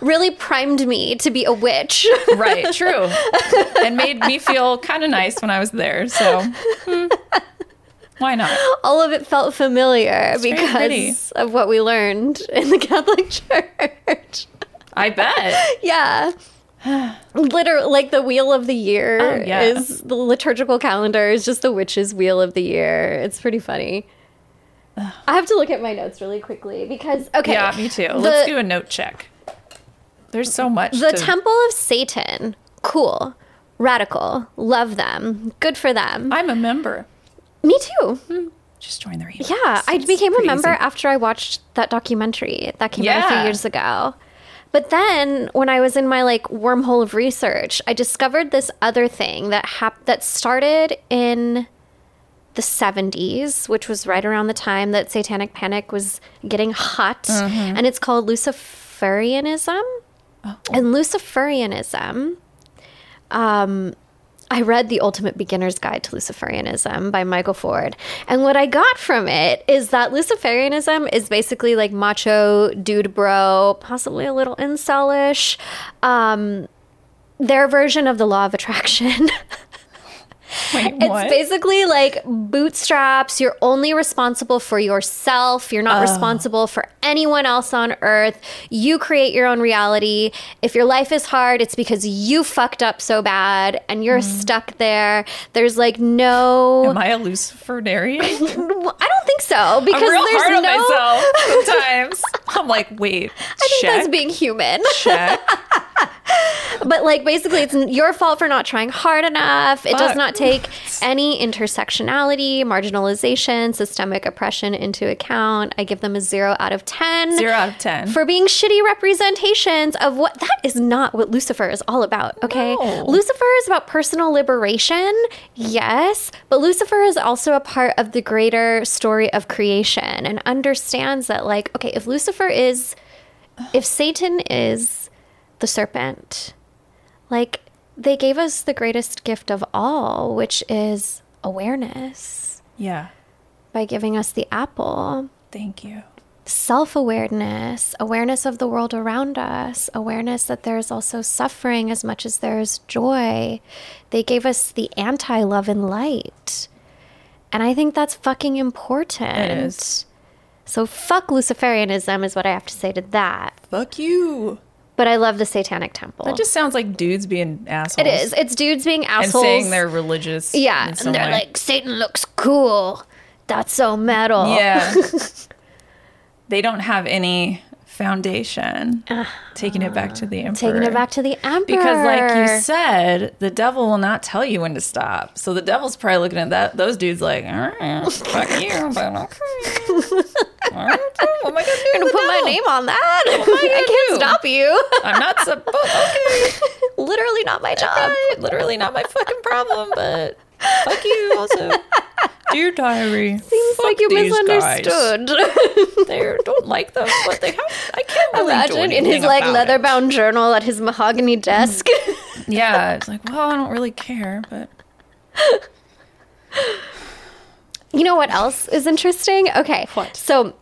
[SPEAKER 1] Really primed me to be a witch.
[SPEAKER 3] right true and made me feel kind of nice when i was there so hmm, why not
[SPEAKER 1] All of it felt familiar
[SPEAKER 3] pretty.
[SPEAKER 1] because of what we learned in the Catholic *laughs* Church.
[SPEAKER 3] i bet
[SPEAKER 1] yeah. Literally, like the wheel of the year
[SPEAKER 3] Oh, yeah.
[SPEAKER 1] is the liturgical calendar is just the witch's wheel of the year. It's pretty funny. I have to look at my notes really quickly because okay,
[SPEAKER 3] Yeah, me too.
[SPEAKER 1] the-
[SPEAKER 3] Let's do a note check. There's so much.
[SPEAKER 1] The
[SPEAKER 3] to-
[SPEAKER 1] Temple of Satan, cool, radical, love them, good for them.
[SPEAKER 3] I'm a member.
[SPEAKER 1] Me too.
[SPEAKER 3] Just join their email.
[SPEAKER 1] Yeah, I
[SPEAKER 3] It's
[SPEAKER 1] became a member
[SPEAKER 3] easy.
[SPEAKER 1] after I watched that documentary that came out a few years ago. But then when I was in my like wormhole of research, I discovered this other thing that hap- that started in the 70s, which was right around the time that Satanic Panic was getting hot,
[SPEAKER 3] Mm-hmm.
[SPEAKER 1] and it's called Luciferianism.
[SPEAKER 3] Oh.
[SPEAKER 1] And Luciferianism um, I read The Ultimate Beginner's Guide to Luciferianism by Michael Ford. And what I got from it is that Luciferianism is basically like macho, dude bro, possibly a little incelish, um, their version of the law of attraction. *laughs*
[SPEAKER 3] Wait,
[SPEAKER 1] It's basically like bootstraps. You're only responsible for yourself. You're not oh. responsible for anyone else on earth. You create your own reality. If your life is hard, it's because you fucked up so bad and you're mm. stuck there. There's like no.
[SPEAKER 3] Am I a Luciferian? *laughs*
[SPEAKER 1] I don't think so because there's
[SPEAKER 3] hard on
[SPEAKER 1] no.
[SPEAKER 3] myself *laughs* sometimes. I'm like, wait,
[SPEAKER 1] I think
[SPEAKER 3] check,
[SPEAKER 1] that's being human.
[SPEAKER 3] check. *laughs* *laughs*
[SPEAKER 1] But like basically it's your fault for not trying hard enough. It does not take any intersectionality, marginalization, systemic oppression into account. I give them a 0 out of 10.
[SPEAKER 3] Zero out of ten.
[SPEAKER 1] For being shitty representations of what that is not what Lucifer is all about, okay?
[SPEAKER 3] No.
[SPEAKER 1] Lucifer is about personal liberation, yes, but Lucifer is also a part of the greater story of creation and understands that, like, okay, if Lucifer is, if Satan is the serpent, like, they gave us the greatest gift of all, which is awareness
[SPEAKER 3] yeah.
[SPEAKER 1] by giving us the apple
[SPEAKER 3] Thank you.
[SPEAKER 1] self awareness, awareness of the world around us, awareness that there's also suffering as much as there's joy. They gave us the anti love and light. And I think that's fucking important.
[SPEAKER 3] It is.
[SPEAKER 1] So fuck Luciferianism is what I have to say to that.
[SPEAKER 3] Fuck you.
[SPEAKER 1] But I love the Satanic Temple.
[SPEAKER 3] That just sounds like dudes being assholes.
[SPEAKER 1] it is. It's dudes being assholes.
[SPEAKER 3] And saying they're religious.
[SPEAKER 1] yeah, and they're
[SPEAKER 3] way.
[SPEAKER 1] like Satan looks cool. That's so metal.
[SPEAKER 3] Yeah. *laughs* they don't have any foundation. taking it back to the uh-huh. emperor.
[SPEAKER 1] Taking it back to the emperor.
[SPEAKER 3] Because, like you said, the devil will not tell you when to stop. So the devil's probably looking at that those dudes like, all right, fuck you, but okay. *laughs* All right, what am I gonna do?
[SPEAKER 1] gonna
[SPEAKER 3] with the
[SPEAKER 1] put my name on that.
[SPEAKER 3] I *laughs*
[SPEAKER 1] I can't
[SPEAKER 3] do?
[SPEAKER 1] stop you.
[SPEAKER 3] I'm not supposed. *laughs* Okay,
[SPEAKER 1] Literally not my job.
[SPEAKER 3] right, literally not my fucking problem, but fuck you also. Dear diary, *laughs*
[SPEAKER 1] Seems
[SPEAKER 3] fuck
[SPEAKER 1] like you
[SPEAKER 3] these guys.
[SPEAKER 1] misunderstood. *laughs*
[SPEAKER 3] They don't like them, but they have. I can't really
[SPEAKER 1] Imagine in his like leather bound journal at his mahogany desk. *laughs*
[SPEAKER 3] Yeah, it's like, well, I don't really care, but *sighs*
[SPEAKER 1] you know what else is interesting? Okay.
[SPEAKER 3] What?
[SPEAKER 1] So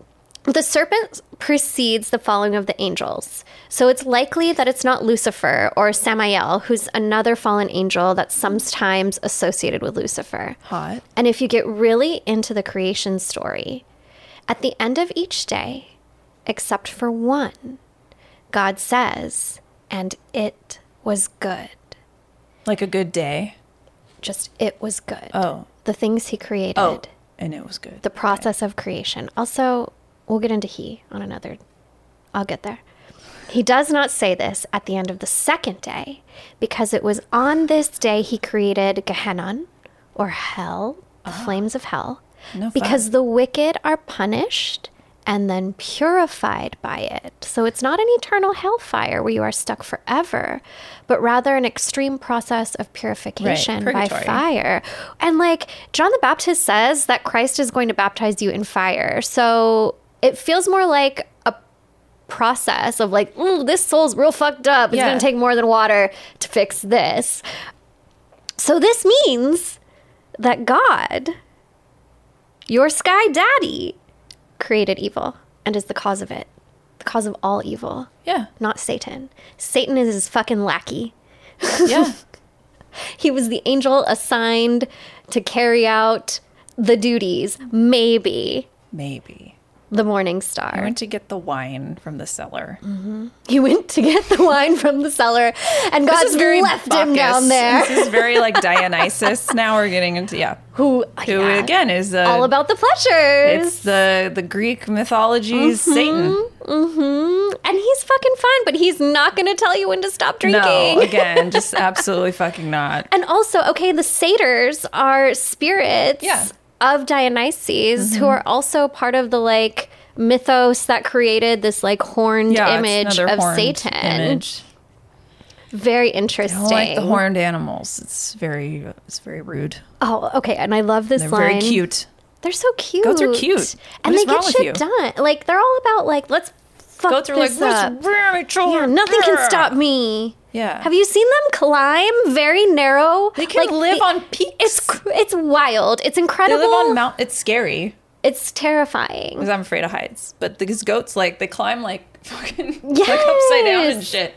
[SPEAKER 1] the serpent precedes the falling of the angels. So it's likely that it's not Lucifer or Samael, who's another fallen angel that's sometimes associated with Lucifer.
[SPEAKER 3] hot.
[SPEAKER 1] And if you get really into the creation story, at the end of each day, except for one, God says, and it was good.
[SPEAKER 3] Like a good day.
[SPEAKER 1] Just it was good.
[SPEAKER 3] Oh.
[SPEAKER 1] The things he created,
[SPEAKER 3] Oh, and it was good.
[SPEAKER 1] the process of creation. Also, we'll get into he on another. I'll get there. He does not say this at the end of the second day because it was on this day he created Gehenna or hell, the flames of hell,
[SPEAKER 3] Ah. No
[SPEAKER 1] because the wicked are punished and then purified by it. So it's not an eternal hellfire where you are stuck forever, but rather an extreme process of purification by
[SPEAKER 3] purgatory.
[SPEAKER 1] fire. And like John the Baptist says that Christ is going to baptize you in fire. So it feels more like a process of like, ooh, this soul's real fucked up. It's
[SPEAKER 3] Yeah.
[SPEAKER 1] going to take more than water to fix this. So this means that God, your sky daddy, created evil and is the cause of it, the cause of all evil,
[SPEAKER 3] Yeah.
[SPEAKER 1] not Satan. Satan is his fucking lackey. *laughs*
[SPEAKER 3] Yeah.
[SPEAKER 1] He was the angel assigned to carry out the duties, maybe.
[SPEAKER 3] Maybe.
[SPEAKER 1] The morning
[SPEAKER 3] I
[SPEAKER 1] star.
[SPEAKER 3] went to get the wine from the cellar.
[SPEAKER 1] He went to get the wine from the cellar, and God
[SPEAKER 3] This is very
[SPEAKER 1] left him down there.
[SPEAKER 3] This is very like *laughs* Dionysus. now we're getting into yeah.
[SPEAKER 1] Who,
[SPEAKER 3] Who
[SPEAKER 1] yeah,
[SPEAKER 3] again is uh,
[SPEAKER 1] all about the pleasures.
[SPEAKER 3] It's the the Greek mythology's Satan.
[SPEAKER 1] Mm-hmm. And he's fucking fine, but he's not going to tell you when to stop drinking.
[SPEAKER 3] No, again, just *laughs* absolutely fucking not.
[SPEAKER 1] And also, okay, the satyrs are spirits
[SPEAKER 3] Yeah.
[SPEAKER 1] Of Dionysus who mm-hmm. are also part of the like mythos that created this like horned
[SPEAKER 3] Yeah,
[SPEAKER 1] image of
[SPEAKER 3] horned
[SPEAKER 1] Satan.
[SPEAKER 3] Image.
[SPEAKER 1] Very interesting.
[SPEAKER 3] like the horned animals. It's very it's very rude.
[SPEAKER 1] Oh, okay. And I love this
[SPEAKER 3] They're
[SPEAKER 1] line.
[SPEAKER 3] very cute.
[SPEAKER 1] They're so cute.
[SPEAKER 3] Goats are cute.
[SPEAKER 1] And
[SPEAKER 3] What is
[SPEAKER 1] they get shit done. Like they're all about like let's fuck
[SPEAKER 3] Goats are like
[SPEAKER 1] this up.
[SPEAKER 3] "What's very?
[SPEAKER 1] Yeah, nothing can stop me.
[SPEAKER 3] Yeah.
[SPEAKER 1] Have you seen them climb very narrow?
[SPEAKER 3] They can like,
[SPEAKER 1] live
[SPEAKER 3] on peaks.
[SPEAKER 1] It's it's wild. It's incredible.
[SPEAKER 3] They live on mount. It's scary
[SPEAKER 1] It's terrifying.
[SPEAKER 3] because I'm afraid of heights. But these goats, like, they climb like *laughs* fucking like upside down and shit.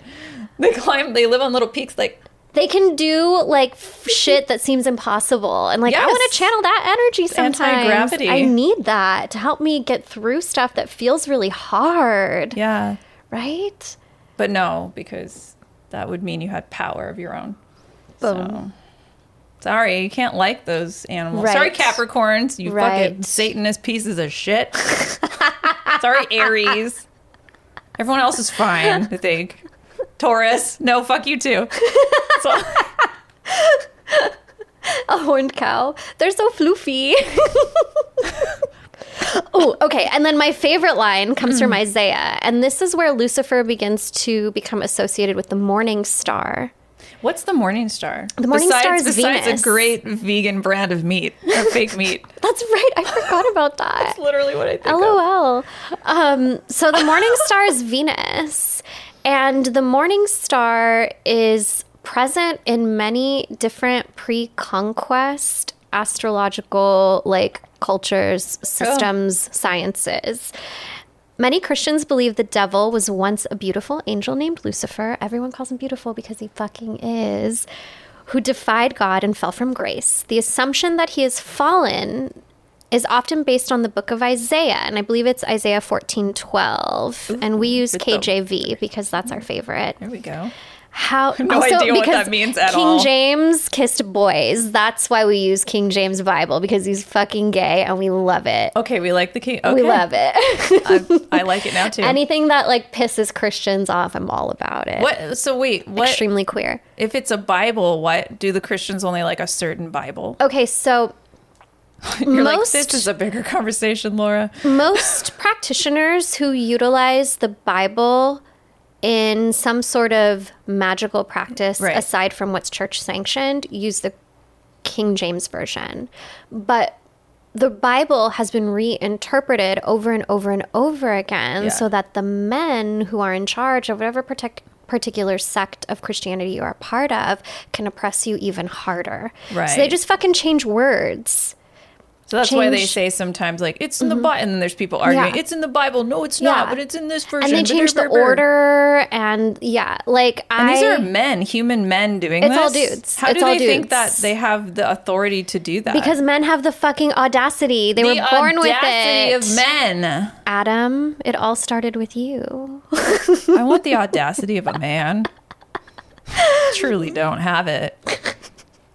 [SPEAKER 3] They climb. They live on little peaks. Like,
[SPEAKER 1] They can do like *laughs* shit that seems impossible, and like I want to channel that energy sometimes.
[SPEAKER 3] anti-gravity.
[SPEAKER 1] I need that to help me get through stuff that feels really hard.
[SPEAKER 3] yeah.
[SPEAKER 1] Right?
[SPEAKER 3] But no, because that would mean you had power of your own.
[SPEAKER 1] Boom.
[SPEAKER 3] So, sorry, you can't like those animals.
[SPEAKER 1] Right.
[SPEAKER 3] Sorry, Capricorns, you fucking Satanist pieces of shit. sorry, Aries. Everyone else is fine, I think. Taurus, no, fuck you too. So, *laughs*
[SPEAKER 1] A horned cow. They're so floofy. *laughs* *laughs* oh, okay. And then my favorite line comes from Isaiah, and this is where Lucifer begins to become associated with the morning star.
[SPEAKER 3] what's the Morning Star?
[SPEAKER 1] The Morning
[SPEAKER 3] besides,
[SPEAKER 1] Star is
[SPEAKER 3] besides
[SPEAKER 1] Venus.
[SPEAKER 3] a great vegan brand of meat, of *laughs* fake meat.
[SPEAKER 1] That's right. I forgot about *laughs* that.
[SPEAKER 3] That's literally what I think. of.
[SPEAKER 1] LOL. Um, so the morning star is Venus, and the morning star is present in many different pre-conquest astrological like cultures, oh. systems, sciences. Many Christians believe the devil was once a beautiful angel named Lucifer. Everyone calls him beautiful because he fucking is. Who defied God and fell from grace. The assumption that he has fallen is often based on the book of Isaiah, and I believe it's Isaiah fourteen twelve. and we use
[SPEAKER 3] though.
[SPEAKER 1] KJV because that's our favorite.
[SPEAKER 3] There we go.
[SPEAKER 1] How *laughs*
[SPEAKER 3] no idea what that means at
[SPEAKER 1] King
[SPEAKER 3] all.
[SPEAKER 1] James kissed boys. That's why we use King James Bible because he's fucking gay and we love it.
[SPEAKER 3] Okay, we like the king. Okay.
[SPEAKER 1] We love it.
[SPEAKER 3] I, I *laughs* like it now too.
[SPEAKER 1] Anything that like pisses Christians off, I'm all about it.
[SPEAKER 3] What? So wait, what?
[SPEAKER 1] Extremely queer.
[SPEAKER 3] If it's a Bible, what do the Christians only like a certain Bible?
[SPEAKER 1] Okay, so *laughs*
[SPEAKER 3] You're
[SPEAKER 1] most-
[SPEAKER 3] like, this is a bigger conversation, Laura.
[SPEAKER 1] most practitioners who utilize the Bible in some sort of magical practice
[SPEAKER 3] Right.
[SPEAKER 1] aside from what's church sanctioned use the King James version. But the Bible has been reinterpreted over and over and over again
[SPEAKER 3] Yeah.
[SPEAKER 1] so that the men who are in charge of whatever protect particular sect of Christianity you are a part of can oppress you even harder. So they just fucking change words.
[SPEAKER 3] So that's why they say sometimes like it's in the mm-hmm. Bible, and then there's people arguing
[SPEAKER 1] Yeah.
[SPEAKER 3] it's in the Bible. No, it's not,
[SPEAKER 1] Yeah.
[SPEAKER 3] but it's in this version.
[SPEAKER 1] And they change the order and yeah, like I, And
[SPEAKER 3] these are men, human men doing
[SPEAKER 1] It's
[SPEAKER 3] this.
[SPEAKER 1] all dudes.
[SPEAKER 3] How
[SPEAKER 1] It's
[SPEAKER 3] do they think that they have the authority to do that?
[SPEAKER 1] because men have the fucking audacity. They
[SPEAKER 3] the
[SPEAKER 1] were born with
[SPEAKER 3] audacity
[SPEAKER 1] it.
[SPEAKER 3] of men.
[SPEAKER 1] Adam, it all started with you.
[SPEAKER 3] I want the audacity of a man. Truly don't have it. *laughs*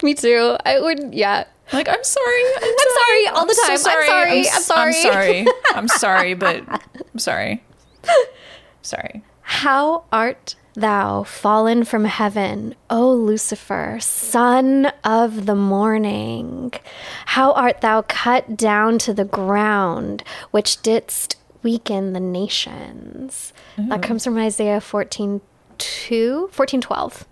[SPEAKER 1] Me too. I would yeah.
[SPEAKER 3] Like, I'm sorry. I'm,
[SPEAKER 1] sorry all the
[SPEAKER 3] so
[SPEAKER 1] time. I'm sorry. I'm sorry.
[SPEAKER 3] I'm sorry. *laughs* I'm sorry, but I'm sorry. Sorry.
[SPEAKER 1] How art thou fallen from heaven, O Lucifer, son of the morning? How art thou cut down to the ground, which didst weaken the nations? That comes from Isaiah 14 2, 14 12.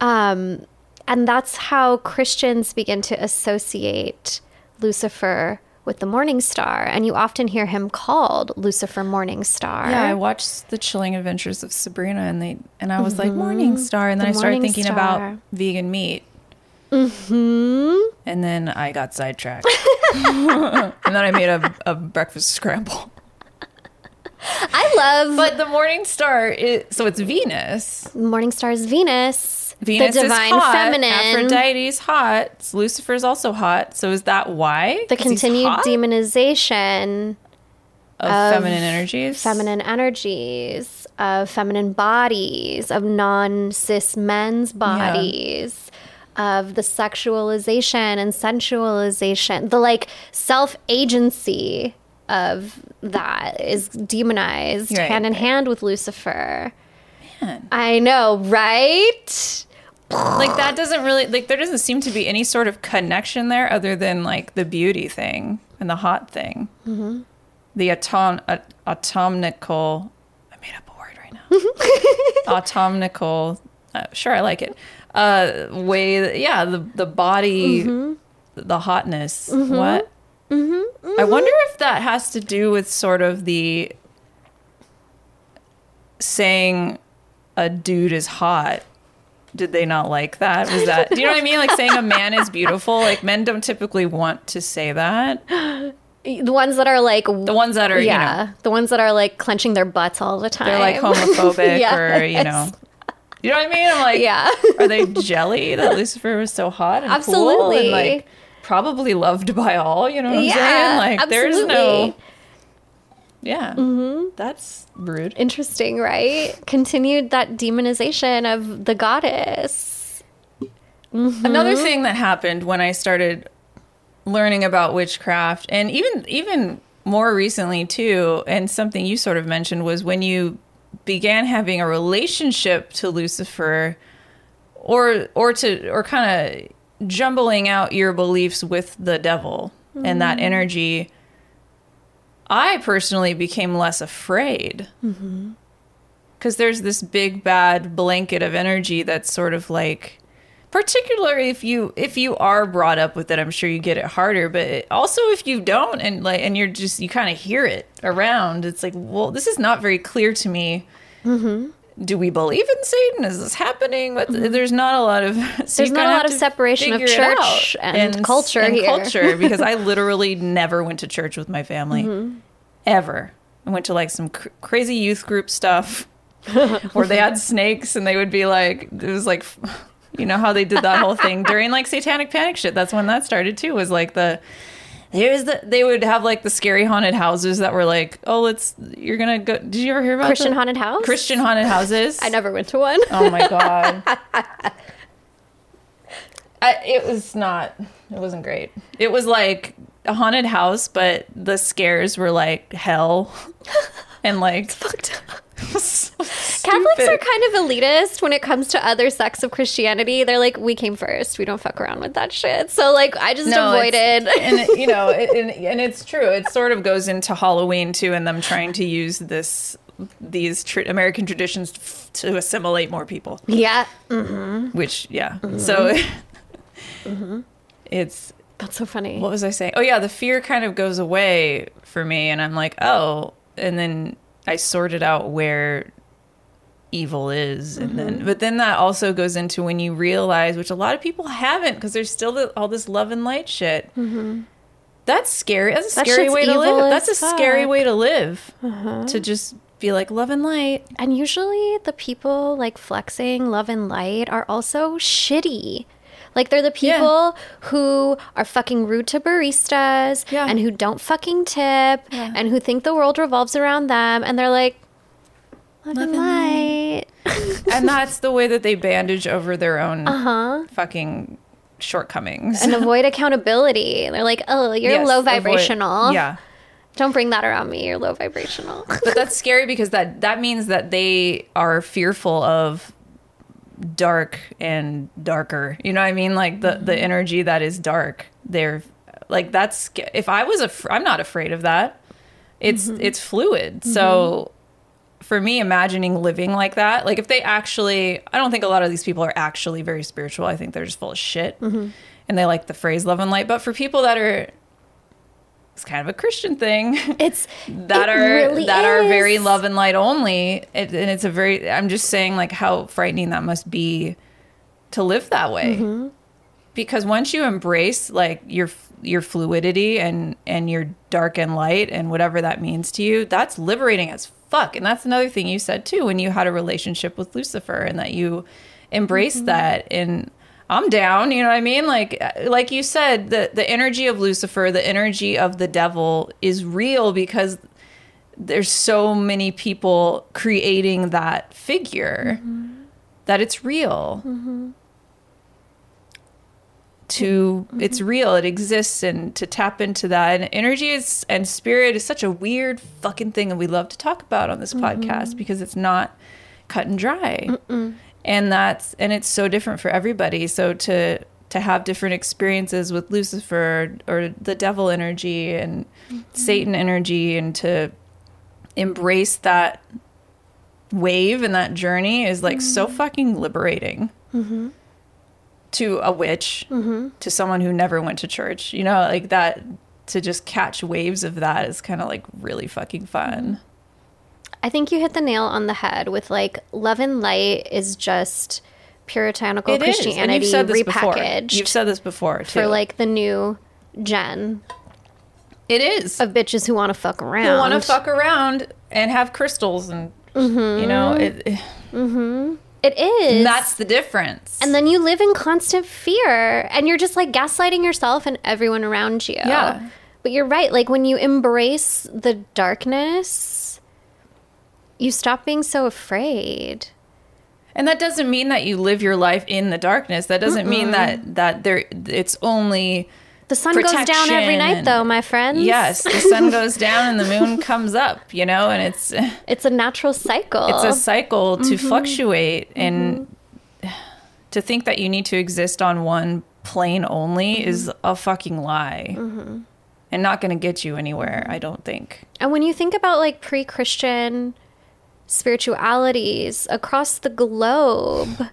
[SPEAKER 1] Um, and that's how Christians begin to associate Lucifer with the morning star. And you often hear him called Lucifer Morning Star.
[SPEAKER 3] Yeah, I watched the Chilling Adventures of Sabrina, and they and I was like Morning Star, and then
[SPEAKER 1] Mm-hmm. The
[SPEAKER 3] I started thinking
[SPEAKER 1] Star.
[SPEAKER 3] about vegan meat. Mm-hmm. And then I got sidetracked, *laughs* and then I made a, a breakfast scramble.
[SPEAKER 1] I love
[SPEAKER 3] But the Morning Star, is, so it's Venus.
[SPEAKER 1] Morning Star is Venus,
[SPEAKER 3] Venus
[SPEAKER 1] the divine
[SPEAKER 3] is hot.
[SPEAKER 1] feminine,
[SPEAKER 3] Aphrodite's hot. Lucifer's also hot. So is that why?
[SPEAKER 1] the continued demonization
[SPEAKER 3] of, feminine energies.
[SPEAKER 1] feminine energies, of feminine bodies, of non cis men's bodies, of the sexualization and sensualization, the like self agency of that is demonized
[SPEAKER 3] Right.
[SPEAKER 1] hand in hand with Lucifer. Man. I know, right?
[SPEAKER 3] Like that doesn't really like there doesn't seem to be any sort of connection there other than like the beauty thing and the hot thing.
[SPEAKER 1] Mm-hmm.
[SPEAKER 3] the atom atomical i made up a word right now. *laughs* Atomical uh, sure i like it. Uh way that- yeah the the body
[SPEAKER 1] Mm-hmm.
[SPEAKER 3] the hotness what? I wonder if that has to do with sort of the saying a dude is hot did they not like that? Was that do you know what I mean? Like saying a man is beautiful. Like men don't typically want to say that.
[SPEAKER 1] The ones that are like,
[SPEAKER 3] The ones that are,
[SPEAKER 1] yeah,
[SPEAKER 3] you know,
[SPEAKER 1] the ones that are like clenching their butts all the time.
[SPEAKER 3] they're like homophobic *laughs* or you know, you know what I mean? I'm like,
[SPEAKER 1] Yeah.
[SPEAKER 3] are they jelly that Lucifer was so hot and cool and like probably loved by all? You know what I'm
[SPEAKER 1] Yeah,
[SPEAKER 3] saying? Like there's no,
[SPEAKER 1] absolutely.
[SPEAKER 3] Yeah,
[SPEAKER 1] Mm-hmm.
[SPEAKER 3] that's rude.
[SPEAKER 1] Interesting, right? Continued that demonization of the goddess.
[SPEAKER 3] Another thing that happened when I started learning about witchcraft and even even more recently too and something you sort of mentioned was when you began having a relationship to Lucifer or or to or kind of jumbling out your beliefs with the devil and that energy I personally became less afraid. Mm-hmm. Because there's this big bad blanket of energy that's sort of like particularly if you if you are brought up with it i'm sure you get it harder but it- also if you don't and like and you're just you kind of hear it around it's like well this is not very clear to me mm-hmm. Do we believe in satan is this happening but there's not a lot of so
[SPEAKER 1] Mm-hmm. There's not a lot of *laughs* separation of church
[SPEAKER 3] out.
[SPEAKER 1] and culture
[SPEAKER 3] and
[SPEAKER 1] here.
[SPEAKER 3] culture because i *laughs* literally never went to church with my family
[SPEAKER 1] Mm-hmm.
[SPEAKER 3] ever i went to like some cr- crazy youth group stuff *laughs* where they had snakes and they would be like it was like you know how they did that whole thing during like satanic panic shit that's when that started too was like the here's the they would have like the scary haunted houses that were like oh let's you're gonna go did you ever hear about
[SPEAKER 1] Christian
[SPEAKER 3] the-
[SPEAKER 1] haunted house?
[SPEAKER 3] christian haunted houses? *laughs*
[SPEAKER 1] I never went to one.
[SPEAKER 3] oh my *laughs* god. I, it was not it wasn't great. It was like a haunted house but the scares were like hell *laughs* and like
[SPEAKER 1] Catholics *laughs*
[SPEAKER 3] Catholics
[SPEAKER 1] are kind of elitist when it comes to other sects of Christianity. They're like, we came first. We don't fuck around with that shit. So like, I just avoided. *laughs*
[SPEAKER 3] and it- you know, *laughs* it, and, and it's true. It sort of goes into Halloween too, and them trying to use this these tr- American traditions f- to assimilate more people.
[SPEAKER 1] yeah, mm-hmm.
[SPEAKER 3] Which, yeah, mm-hmm. so mm-hmm. it's
[SPEAKER 1] that's so funny.
[SPEAKER 3] what was I saying? Oh yeah, the fear kind of goes away for me, and I'm like, oh, and then I sorted out where evil is and then mm-hmm. but then that also goes into when you realize which a lot of people haven't because there's still the, all this love and light shit. Mm-hmm. That's scary. That's a
[SPEAKER 1] That
[SPEAKER 3] scary way to live. that's a scary way to live uh-huh. to just be like love and light.
[SPEAKER 1] And usually the people like flexing love and light are also shitty. Like they're the people who are fucking rude to baristas
[SPEAKER 3] Yeah.
[SPEAKER 1] and who don't fucking tip and who think the world revolves around them and they're like love, and light. *laughs*
[SPEAKER 3] and that's the way that they bandage over their own
[SPEAKER 1] Uh-huh.
[SPEAKER 3] fucking shortcomings
[SPEAKER 1] And *laughs* avoid accountability. They're like, "Oh, you're
[SPEAKER 3] Yes,
[SPEAKER 1] low
[SPEAKER 3] avoid-
[SPEAKER 1] vibrational.
[SPEAKER 3] yeah
[SPEAKER 1] Don't bring that around me. You're low vibrational."
[SPEAKER 3] but that's scary because that that means that they are fearful of dark and darker. You know what i mean? Like the the mm-hmm. energy that is dark they're like that's if i was a i'm not afraid of that. It's mm-hmm. it's fluid. Mm-hmm. So for me imagining living like that like if they actually i don't think a lot of these people are actually very spiritual. I think they're just full of shit. And they like the phrase love and light. But for people that are it's kind of a christian thing.
[SPEAKER 1] It's *laughs*
[SPEAKER 3] that
[SPEAKER 1] it
[SPEAKER 3] are
[SPEAKER 1] really
[SPEAKER 3] that are very love and light only. It, and it's a very i'm just saying like how frightening that must be to live that way.
[SPEAKER 1] Mm-hmm.
[SPEAKER 3] because once you embrace like your your fluidity and and your dark and light and whatever that means to you that's liberating as fuck. And that's another thing you said too when you had a relationship with lucifer and that you embraced
[SPEAKER 1] Mm-hmm.
[SPEAKER 3] that and I'm down, you know what I mean? Like like you said, the the energy of Lucifer, the energy of the devil is real because there's so many people creating that figure mm-hmm. that it's real. Mm-hmm. To mm-hmm. it's real, it exists, and to tap into that and energy is and spirit is such a weird fucking thing, and we love to talk about on this podcast because it's not cut and dry, and that's and it's so different for everybody. So to to have different experiences with Lucifer or the devil energy and mm-hmm. Satan energy, and to embrace that wave and that journey is like so mm-hmm. fucking liberating. Mm-hmm. To a witch to someone who never went to church. You know like that to just catch waves of that is kind of like really fucking fun
[SPEAKER 1] I think you hit the nail on the head with like love and light is just puritanical
[SPEAKER 3] It is, and
[SPEAKER 1] Christianity
[SPEAKER 3] you've said this before
[SPEAKER 1] repackaged
[SPEAKER 3] you've said this before too
[SPEAKER 1] for like the new gen
[SPEAKER 3] it is
[SPEAKER 1] of bitches who want to fuck around.
[SPEAKER 3] who want to fuck around and have crystals and mm-hmm. you know it, mm-hmm.
[SPEAKER 1] It is.
[SPEAKER 3] that's the difference
[SPEAKER 1] and then you live in constant fear and you're just like gaslighting yourself and everyone around you.
[SPEAKER 3] Yeah.
[SPEAKER 1] But you're right. Like when you embrace the darkness, you stop being so afraid.
[SPEAKER 3] And that doesn't mean that you live your life in the darkness. That doesn't mean that that there it's only
[SPEAKER 1] The sun goes down every night, though, my friends.
[SPEAKER 3] yes, the sun goes down and the moon *laughs* comes up, you know, and it's *laughs*
[SPEAKER 1] It's a natural cycle.
[SPEAKER 3] it's a cycle to mm-hmm. fluctuate and mm-hmm. *sighs* to think that you need to exist on one plane only mm-hmm. is a fucking lie. And not going to get you anywhere, I don't think.
[SPEAKER 1] And when you think about like pre Christian spiritualities across the globe,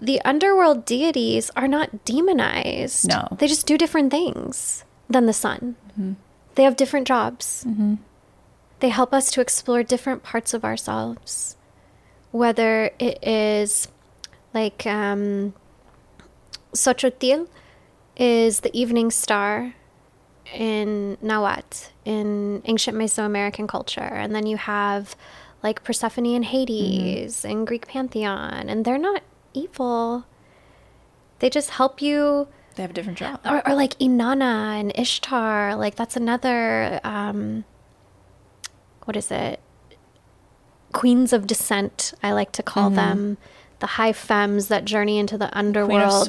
[SPEAKER 1] the underworld deities are not demonized.
[SPEAKER 3] No.
[SPEAKER 1] They just do different things than the sun. They have different jobs. They help us to explore different parts of ourselves. Whether it is like um, Xochitl is the evening star in Nawat in ancient Mesoamerican culture, and then you have like Persephone and Hades and Greek pantheon, and they're not evil. They just help you,
[SPEAKER 3] They have a different job.
[SPEAKER 1] or, or like Inanna and Ishtar. Like that's another. Um, what is it? Queens of descent. I like to call them. The high femmes that journey into the underworld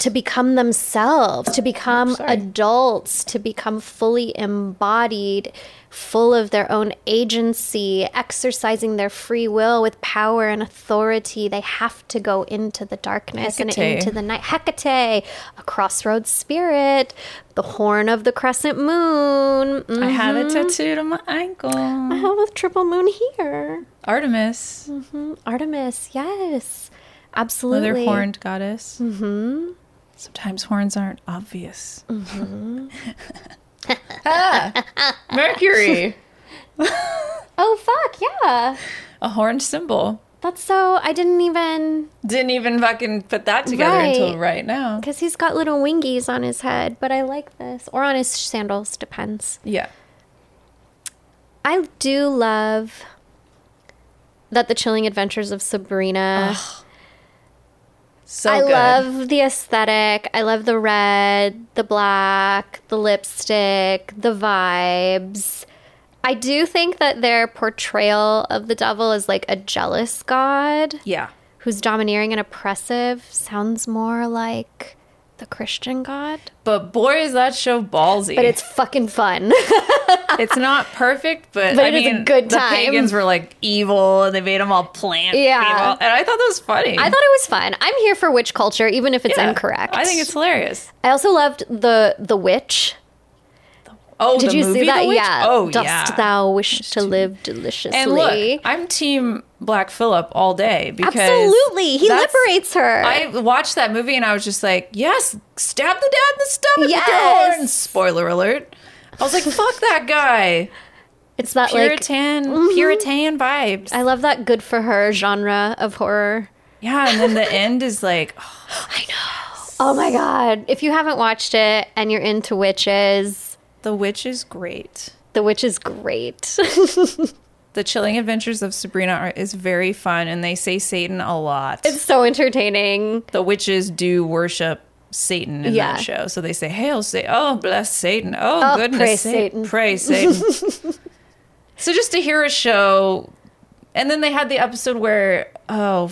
[SPEAKER 1] to become themselves, to become
[SPEAKER 3] sorry.
[SPEAKER 1] adults, to become fully embodied, full of their own agency, exercising their free will with power and authority. They have to go into the darkness
[SPEAKER 3] Hecate.
[SPEAKER 1] and into the night. Hecate, a crossroads spirit, the horn of the crescent moon.
[SPEAKER 3] I have
[SPEAKER 1] Mm-hmm.
[SPEAKER 3] it tattooed on my ankle.
[SPEAKER 1] I have a triple moon here.
[SPEAKER 3] Artemis,
[SPEAKER 1] Artemis, yes. Absolutely.
[SPEAKER 3] another horned goddess. Mm-hmm. Sometimes horns aren't obvious.
[SPEAKER 1] Mm-hmm. *laughs*
[SPEAKER 3] ah, Mercury, *laughs*
[SPEAKER 1] Oh, fuck, yeah.
[SPEAKER 3] a horned symbol.
[SPEAKER 1] That's so, I didn't even,
[SPEAKER 3] Didn't even fucking put that together until
[SPEAKER 1] Right.
[SPEAKER 3] right now.
[SPEAKER 1] because he's got little wingies on his head, but I like this. Or on his sandals, depends.
[SPEAKER 3] Yeah.
[SPEAKER 1] I do love that the chilling adventures of Sabrina.
[SPEAKER 3] So good.
[SPEAKER 1] I
[SPEAKER 3] good.
[SPEAKER 1] love the aesthetic. I love the red, the black, the lipstick, the vibes. I do think that their portrayal of the devil is like a jealous god
[SPEAKER 3] yeah.
[SPEAKER 1] who's domineering and oppressive sounds more like the Christian god.
[SPEAKER 3] But boy, is that show ballsy.
[SPEAKER 1] But it's fucking fun. *laughs*
[SPEAKER 3] it's not perfect, but,
[SPEAKER 1] But
[SPEAKER 3] I
[SPEAKER 1] it is a
[SPEAKER 3] mean,
[SPEAKER 1] good
[SPEAKER 3] the
[SPEAKER 1] time.
[SPEAKER 3] pagans were like evil, and they made them all plant.
[SPEAKER 1] Yeah.
[SPEAKER 3] evil, and I thought that was funny.
[SPEAKER 1] I thought it was fun. I'm here for witch culture, even if it's
[SPEAKER 3] Yeah.
[SPEAKER 1] incorrect.
[SPEAKER 3] I think it's hilarious.
[SPEAKER 1] I also loved the the witch.
[SPEAKER 3] Oh,
[SPEAKER 1] Did you see that? Yeah.
[SPEAKER 3] Oh,
[SPEAKER 1] Dost
[SPEAKER 3] yeah.
[SPEAKER 1] thou wish to live deliciously?
[SPEAKER 3] And look, I'm Team Black Phillip all day because
[SPEAKER 1] Absolutely. He liberates her.
[SPEAKER 3] I watched that movie and I was just like, yes, stab the dad in the stomach with
[SPEAKER 1] Yes.
[SPEAKER 3] horns. Spoiler alert. I was like, *laughs* fuck that guy.
[SPEAKER 1] it's that like
[SPEAKER 3] Puritan, mm-hmm. Puritan vibes.
[SPEAKER 1] I love that good for her genre of horror.
[SPEAKER 3] yeah, and then the *laughs* end is like, *gasps* I know.
[SPEAKER 1] Oh my god. If you haven't watched it and you're into witches,
[SPEAKER 3] the witch is great.
[SPEAKER 1] the witch is great. *laughs*
[SPEAKER 3] The Chilling Adventures of Sabrina are, is very fun, and they say Satan a lot.
[SPEAKER 1] it's so entertaining.
[SPEAKER 3] the witches do worship Satan in
[SPEAKER 1] Yeah.
[SPEAKER 3] that show, so they say, "Hail Satan! Oh, bless Satan! Oh,
[SPEAKER 1] Oh,
[SPEAKER 3] goodness,
[SPEAKER 1] praise
[SPEAKER 3] Sa-
[SPEAKER 1] Satan."
[SPEAKER 3] Praise Satan!" *laughs* So just to hear a show, and then they had the episode where oh,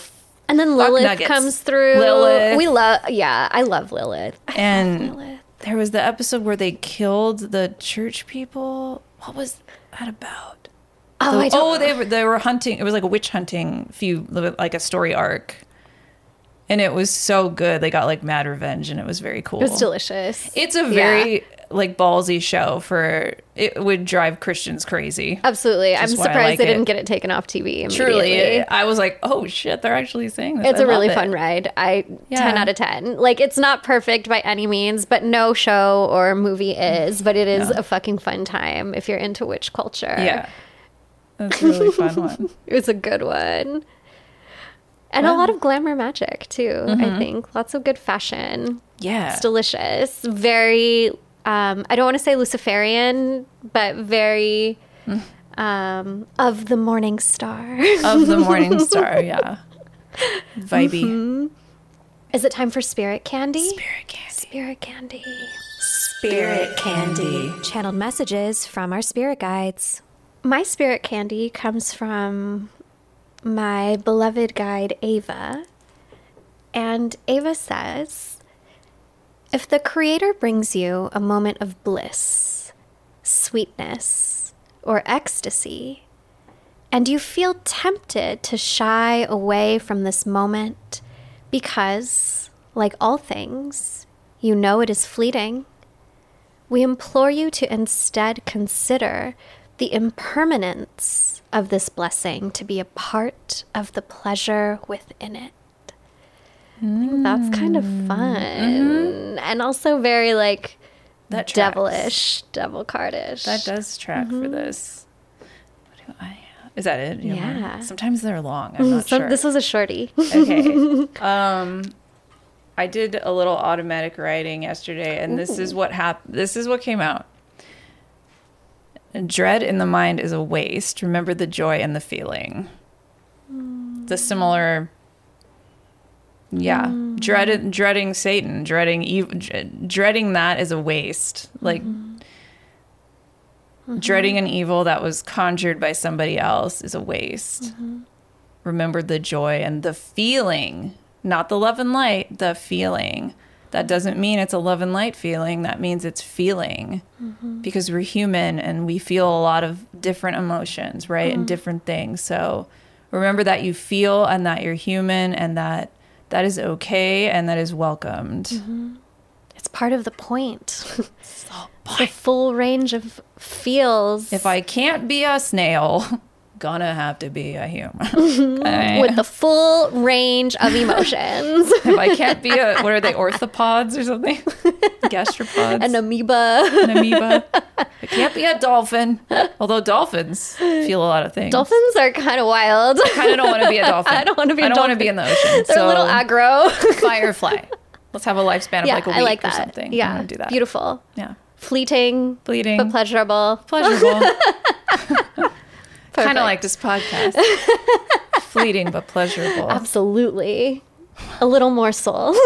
[SPEAKER 1] And then Lilith
[SPEAKER 3] nuggets.
[SPEAKER 1] comes through.
[SPEAKER 3] Lilith.
[SPEAKER 1] We love, yeah, I love Lilith. I
[SPEAKER 3] and
[SPEAKER 1] love Lilith.
[SPEAKER 3] There was the episode where they killed the church people. What was that about?
[SPEAKER 1] Oh, I
[SPEAKER 3] oh,
[SPEAKER 1] don't.
[SPEAKER 3] they were they were hunting. It was like a witch hunting few like a story arc, and it was so good. They got like mad revenge, and it was very cool.
[SPEAKER 1] it was delicious.
[SPEAKER 3] It's a very like ballsy show for it would drive Christians crazy.
[SPEAKER 1] Absolutely. I'm
[SPEAKER 3] I
[SPEAKER 1] surprised
[SPEAKER 3] like
[SPEAKER 1] they
[SPEAKER 3] it.
[SPEAKER 1] didn't get it taken off TV.
[SPEAKER 3] Truly, I was like, oh shit, they're actually saying this.
[SPEAKER 1] It's
[SPEAKER 3] a
[SPEAKER 1] a really fun ride. I
[SPEAKER 3] Yeah.
[SPEAKER 1] 10 out of 10. Like it's not perfect by any means, but no show or movie is, but it is
[SPEAKER 3] No.
[SPEAKER 1] a fucking fun time if you're into witch culture.
[SPEAKER 3] Yeah, that's a really fun *laughs* one.
[SPEAKER 1] It was a good one. And a lot of glamour magic too, I mm-hmm. think. Lots of good fashion.
[SPEAKER 3] Yeah,
[SPEAKER 1] It's delicious. Very um I don't want to say Luciferian, but very um of the morning star.
[SPEAKER 3] of the Morning *laughs* Star. Yeah, vibey.
[SPEAKER 1] Mm-hmm. is it time for spirit candy?
[SPEAKER 3] Spirit candy.
[SPEAKER 1] Spirit candy.
[SPEAKER 2] Spirit candy.
[SPEAKER 1] channeled messages from our spirit guides. My spirit candy comes from my beloved guide, Ava. And Ava says If the Creator brings you a moment of bliss, sweetness, or ecstasy, and you feel tempted to shy away from this moment because, like all things, you know it is fleeting, we implore you to instead consider the impermanence of this blessing to be a part of the pleasure within it. Think that's kind of fun and also very like
[SPEAKER 3] That tracks.
[SPEAKER 1] devilish, devil cardish.
[SPEAKER 3] That does track for this. What do I? Is that it? You?
[SPEAKER 1] Mm-hmm. Yeah.
[SPEAKER 3] Sometimes they're long. I'm not
[SPEAKER 1] So
[SPEAKER 3] sure.
[SPEAKER 1] This was a shorty.
[SPEAKER 3] okay. *laughs* Um, I did a little automatic writing yesterday, and this is what happened. This is what came out. Dread in the mind is a waste. Remember the joy and the feeling. The similar. Yeah, mm. dread, dreading Satan, dreading ev- dreading that is a waste. Like mm-hmm. dreading an mm-hmm. evil that was conjured by somebody else is a waste mm-hmm. remember the joy and the feeling, not the love and light, the feeling. That doesn't mean it's a love and light feeling. That means it's feeling because we're human and we feel a lot of different emotions, right? And different things. So remember that you feel and that you're human and that that is okay and that is welcomed. Mm-hmm.
[SPEAKER 1] it's part of the point. *laughs* the full range of feels
[SPEAKER 3] If I can't be a snail, *laughs* gonna have to be a human. *laughs* Okay?
[SPEAKER 1] with the full range of emotions. *laughs*
[SPEAKER 3] if I can't be a what are they orthopods or something? *laughs* Gastropods.
[SPEAKER 1] An amoeba.
[SPEAKER 3] an amoeba. I can't be a dolphin. Although dolphins feel a lot of things.
[SPEAKER 1] Dolphins are kind of wild.
[SPEAKER 3] I kind of don't want to be a dolphin.
[SPEAKER 1] I don't wanna be a
[SPEAKER 3] I don't want to be in the ocean.
[SPEAKER 1] They're
[SPEAKER 3] so
[SPEAKER 1] a little aggro.
[SPEAKER 3] firefly. Let's have a lifespan of
[SPEAKER 1] yeah,
[SPEAKER 3] like a week
[SPEAKER 1] I like
[SPEAKER 3] or
[SPEAKER 1] that.
[SPEAKER 3] something.
[SPEAKER 1] Yeah,
[SPEAKER 3] do that.
[SPEAKER 1] Beautiful,
[SPEAKER 3] Yeah.
[SPEAKER 1] fleeting,
[SPEAKER 3] Bleeding.
[SPEAKER 1] but pleasurable.
[SPEAKER 3] Pleasurable. Kind of like this podcast. *laughs* Fleeting but pleasurable.
[SPEAKER 1] Absolutely, a little more soul. *laughs*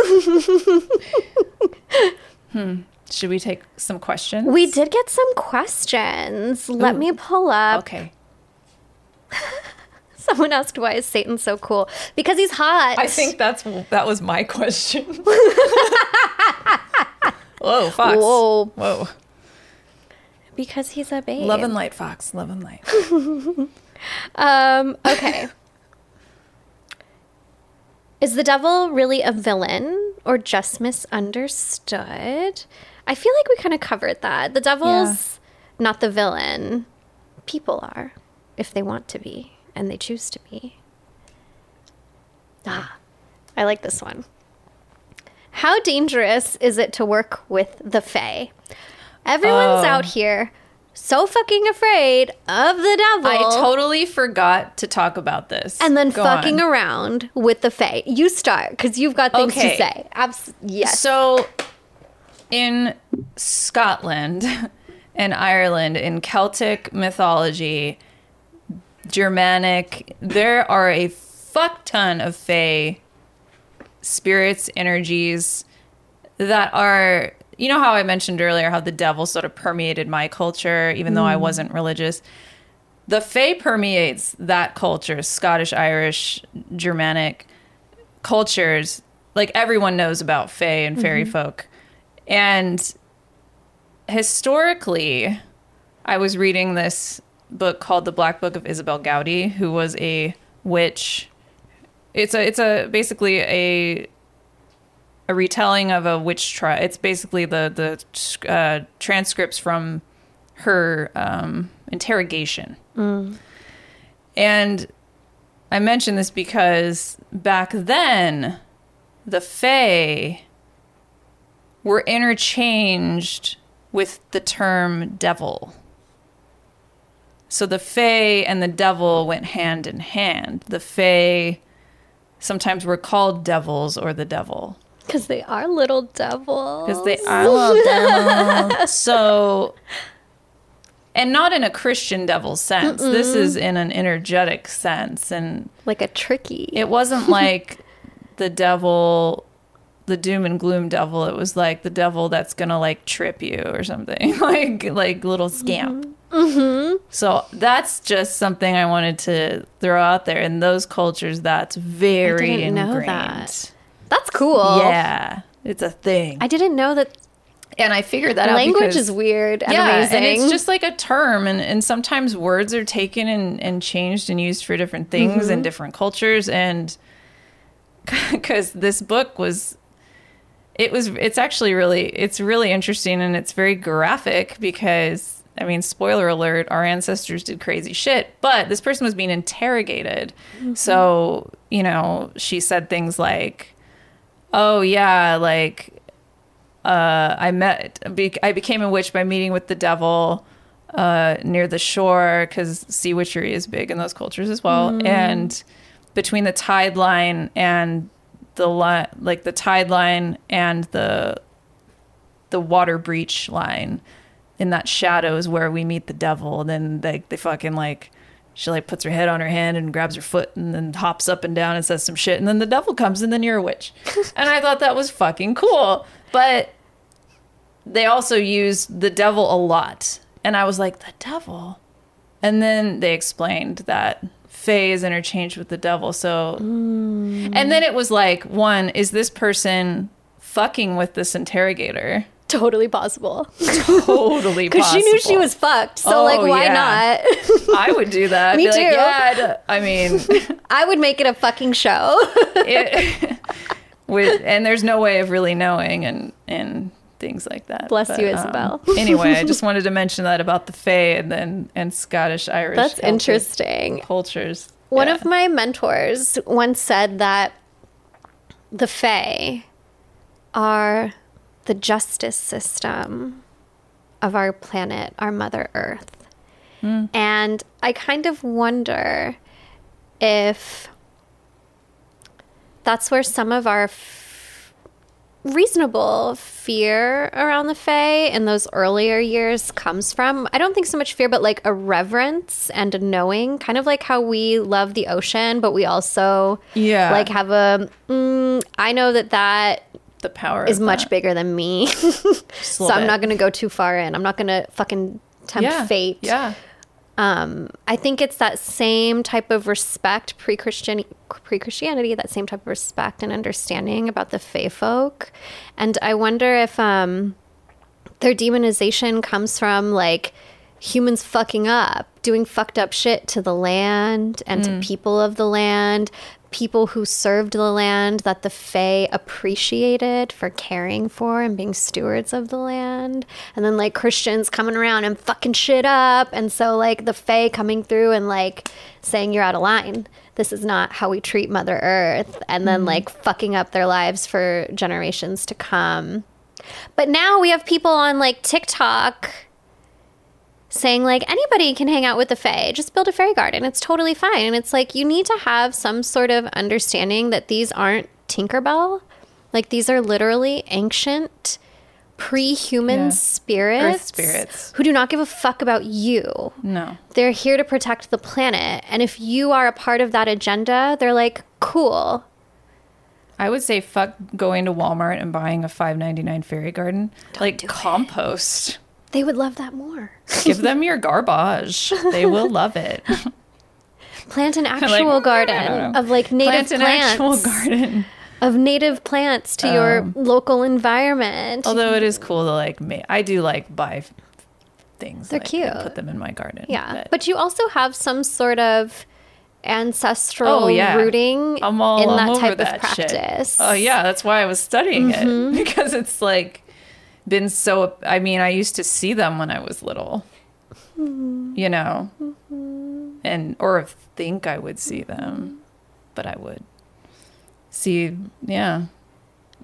[SPEAKER 1] hmm.
[SPEAKER 3] Should we take some questions?
[SPEAKER 1] we did get some questions. Let me pull up.
[SPEAKER 3] Okay. *laughs*
[SPEAKER 1] Someone asked why is Satan so cool? Because he's hot.
[SPEAKER 3] I think that's that was my question. Whoa, Fox.
[SPEAKER 1] Whoa.
[SPEAKER 3] Whoa.
[SPEAKER 1] Because he's a babe.
[SPEAKER 3] Love and light, Fox. Love and light. *laughs*
[SPEAKER 1] Um, okay. Is the devil really a villain or just misunderstood? I feel like we kind of covered that. The devil's not the villain. People are, if they want to be and they choose to be. Ah, I like this one. How dangerous is it to work with the Fae? Everyone's
[SPEAKER 3] Oh.
[SPEAKER 1] out here so fucking afraid of the devil.
[SPEAKER 3] I totally forgot to talk about this.
[SPEAKER 1] and then
[SPEAKER 3] Go
[SPEAKER 1] fucking
[SPEAKER 3] on.
[SPEAKER 1] around with the Fae. You start because you've got things
[SPEAKER 3] Okay.
[SPEAKER 1] to say. Abs- yes.
[SPEAKER 3] So, in Scotland *laughs* and Ireland, in Celtic mythology, Germanic, there are a fuck ton of Fae spirits, energies that are. You know how I mentioned earlier how the devil sort of permeated my culture, even though I mm. wasn't religious. the Fae permeates that culture, Scottish, Irish, Germanic cultures. Like everyone knows about Fae and fairy mm-hmm. folk. And historically, I was reading this book called The Black Book of Isobel Gowdie, who was a witch. It's a it's a basically a a retelling of a witch trial. It's basically the the uh, transcripts from her um, interrogation. And I mention this because back then, the Fae were interchanged with the term devil. So the Fae and the devil went hand in hand. The Fae sometimes were called devils or the devil
[SPEAKER 1] Because they are little devils.
[SPEAKER 3] because they are little *laughs* devils. So, and not in a Christian devil sense. This is in an energetic sense, and
[SPEAKER 1] like a tricky.
[SPEAKER 3] it wasn't *laughs* like the devil, the doom and gloom devil. It was like the devil that's gonna like trip you or something, *laughs* like like little scamp. Mm-hmm. Mm-hmm. So that's just something I wanted to throw out there. In those cultures, that's very ingrained.
[SPEAKER 1] that. That's cool.
[SPEAKER 3] Yeah, it's a thing.
[SPEAKER 1] I didn't know that
[SPEAKER 3] and I figured that out
[SPEAKER 1] language
[SPEAKER 3] because-
[SPEAKER 1] is weird and
[SPEAKER 3] yeah,
[SPEAKER 1] amazing.
[SPEAKER 3] and it's just like a term, and, and sometimes words are taken and, and changed and used for different things
[SPEAKER 1] Mm-hmm.
[SPEAKER 3] in different cultures. And *laughs* because this book was, it was, it's actually really, it's really interesting and it's very graphic because, I mean, spoiler alert, our ancestors did crazy shit, but this person was being interrogated.
[SPEAKER 1] Mm-hmm.
[SPEAKER 3] So, you know, she said things like, oh, yeah, like, uh, I met, be, I became a witch by meeting with the devil uh, near the shore because sea witchery is big in those cultures as well. And between the tide line and the line, like the tide line and the the water breach line, in that shadow is where we meet the devil. And then they they fucking like. She like puts her head on her hand and grabs her foot and then hops up and down and says some shit and then the devil comes and then you're a witch. *laughs* and I thought that was fucking cool. But they also use the devil a lot. And I was like, the devil? And then they explained that Fae is interchanged with the devil. So, mm. and then it was like, one, is this person fucking with this interrogator?
[SPEAKER 1] Totally possible.
[SPEAKER 3] Totally *laughs* possible.
[SPEAKER 1] Because she knew she was fucked. So,
[SPEAKER 3] Oh,
[SPEAKER 1] like, why
[SPEAKER 3] yeah.
[SPEAKER 1] not? *laughs*
[SPEAKER 3] I would do that. *laughs*
[SPEAKER 1] Me
[SPEAKER 3] Be like,
[SPEAKER 1] too.
[SPEAKER 3] yeah, I mean,
[SPEAKER 1] I would make it a fucking show.
[SPEAKER 3] it, with and there's no way of really knowing and and things like that.
[SPEAKER 1] Bless you,
[SPEAKER 3] um,
[SPEAKER 1] Isobel.
[SPEAKER 3] anyway, I just wanted to mention that about the Fae and then and Scottish Irish.
[SPEAKER 1] That's interesting.
[SPEAKER 3] Cultures.
[SPEAKER 1] One
[SPEAKER 3] Yeah.
[SPEAKER 1] of my mentors once said that the Fae are the justice system of our planet, our Mother Earth. And I kind of wonder if that's where some of our f- reasonable fear around the Fae in those earlier years comes from. I don't think so much fear, but like a reverence and a knowing, kind of like how we love the ocean, but we also
[SPEAKER 3] Yeah.
[SPEAKER 1] like have a. Mm, I know that that
[SPEAKER 3] the power
[SPEAKER 1] is much
[SPEAKER 3] that.
[SPEAKER 1] bigger than me, *laughs* so I'm
[SPEAKER 3] bit.
[SPEAKER 1] not going to go too far in. I'm not going to fucking tempt
[SPEAKER 3] yeah.
[SPEAKER 1] fate
[SPEAKER 3] Yeah.
[SPEAKER 1] um, I think it's that same type of respect pre-Christian pre-Christianity, that same type of respect and understanding about the Fae folk, and I wonder if um, their demonization comes from like humans fucking up, doing fucked up shit to the land and to people of the land, people who served the land that the Fae appreciated for caring for and being stewards of the land. And then like Christians coming around and fucking shit up. And so like the Fae coming through and like saying you're out of line. This is not how we treat Mother Earth. And then mm-hmm. like fucking up their lives for generations to come. But now we have people on like TikTok saying like anybody can hang out with the fae just build a fairy garden it's totally fine and it's like you need to have some sort of understanding that these aren't tinkerbell like these are literally ancient pre-human
[SPEAKER 3] Yeah.
[SPEAKER 1] spirits,
[SPEAKER 3] spirits.
[SPEAKER 1] who do not give a fuck about you
[SPEAKER 3] No.
[SPEAKER 1] they're here to protect the planet and if you are a part of that agenda they're like cool
[SPEAKER 3] I would say fuck going to Walmart and buying a five ninety nine fairy garden. like
[SPEAKER 1] do it. They would love that more. *laughs*
[SPEAKER 3] Give them your garbage. They will love it.
[SPEAKER 1] Plant an *laughs* actual
[SPEAKER 3] I
[SPEAKER 1] garden of like native
[SPEAKER 3] Plant an
[SPEAKER 1] plants.
[SPEAKER 3] actual garden.
[SPEAKER 1] Of native plants to your
[SPEAKER 3] Um,
[SPEAKER 1] local environment.
[SPEAKER 3] Although it is cool to like make, I do like buy f- things.
[SPEAKER 1] They're
[SPEAKER 3] like,
[SPEAKER 1] cute.
[SPEAKER 3] Put them in my garden.
[SPEAKER 1] yeah. But you also have some sort of ancestral
[SPEAKER 3] Oh, yeah.
[SPEAKER 1] rooting
[SPEAKER 3] all
[SPEAKER 1] in that type
[SPEAKER 3] that
[SPEAKER 1] of
[SPEAKER 3] shit.
[SPEAKER 1] practice.
[SPEAKER 3] Oh yeah, that's why I was studying
[SPEAKER 1] Mm-hmm.
[SPEAKER 3] it *laughs* because it's like been so. I mean, I used to see them when I was little,
[SPEAKER 1] Mm-hmm.
[SPEAKER 3] you know, and or think I would see them, but I would see. Yeah,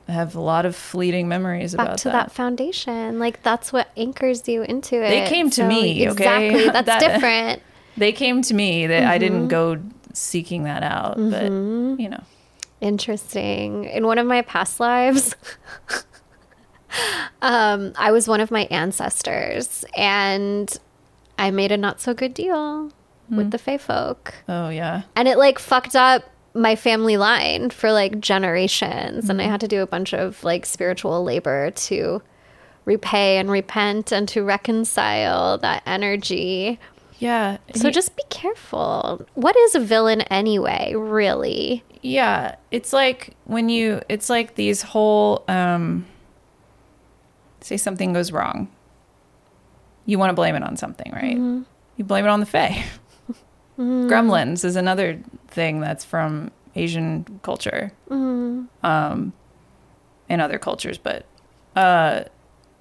[SPEAKER 3] I have a lot of fleeting memories
[SPEAKER 1] Back
[SPEAKER 3] about
[SPEAKER 1] to that. foundation. Like that's what anchors you into it.
[SPEAKER 3] They came to me, okay?
[SPEAKER 1] Exactly. *laughs* That's
[SPEAKER 3] That-
[SPEAKER 1] different.
[SPEAKER 3] They came to me that I
[SPEAKER 1] Mm-hmm.
[SPEAKER 3] didn't go seeking that out, but you know,
[SPEAKER 1] Interesting. In one of my past lives, *laughs* um, I was one of my ancestors, and I made a not so good deal
[SPEAKER 3] Hmm.
[SPEAKER 1] with the Fae folk,
[SPEAKER 3] oh yeah,
[SPEAKER 1] and it like fucked up my family line for like generations, and I
[SPEAKER 3] Hmm.
[SPEAKER 1] had to do a bunch of like spiritual labor to repay and repent and to reconcile that energy.
[SPEAKER 3] yeah.
[SPEAKER 1] So
[SPEAKER 3] He-
[SPEAKER 1] just be careful. What is a villain anyway, really?
[SPEAKER 3] Yeah, it's like when you it's like these whole um say something goes wrong. You want to blame it on something, right? Mm-hmm. You blame it on the fae. *laughs* *laughs* Mm-hmm. Gremlins is another thing that's from Asian culture. Mm-hmm. Um and other cultures, but uh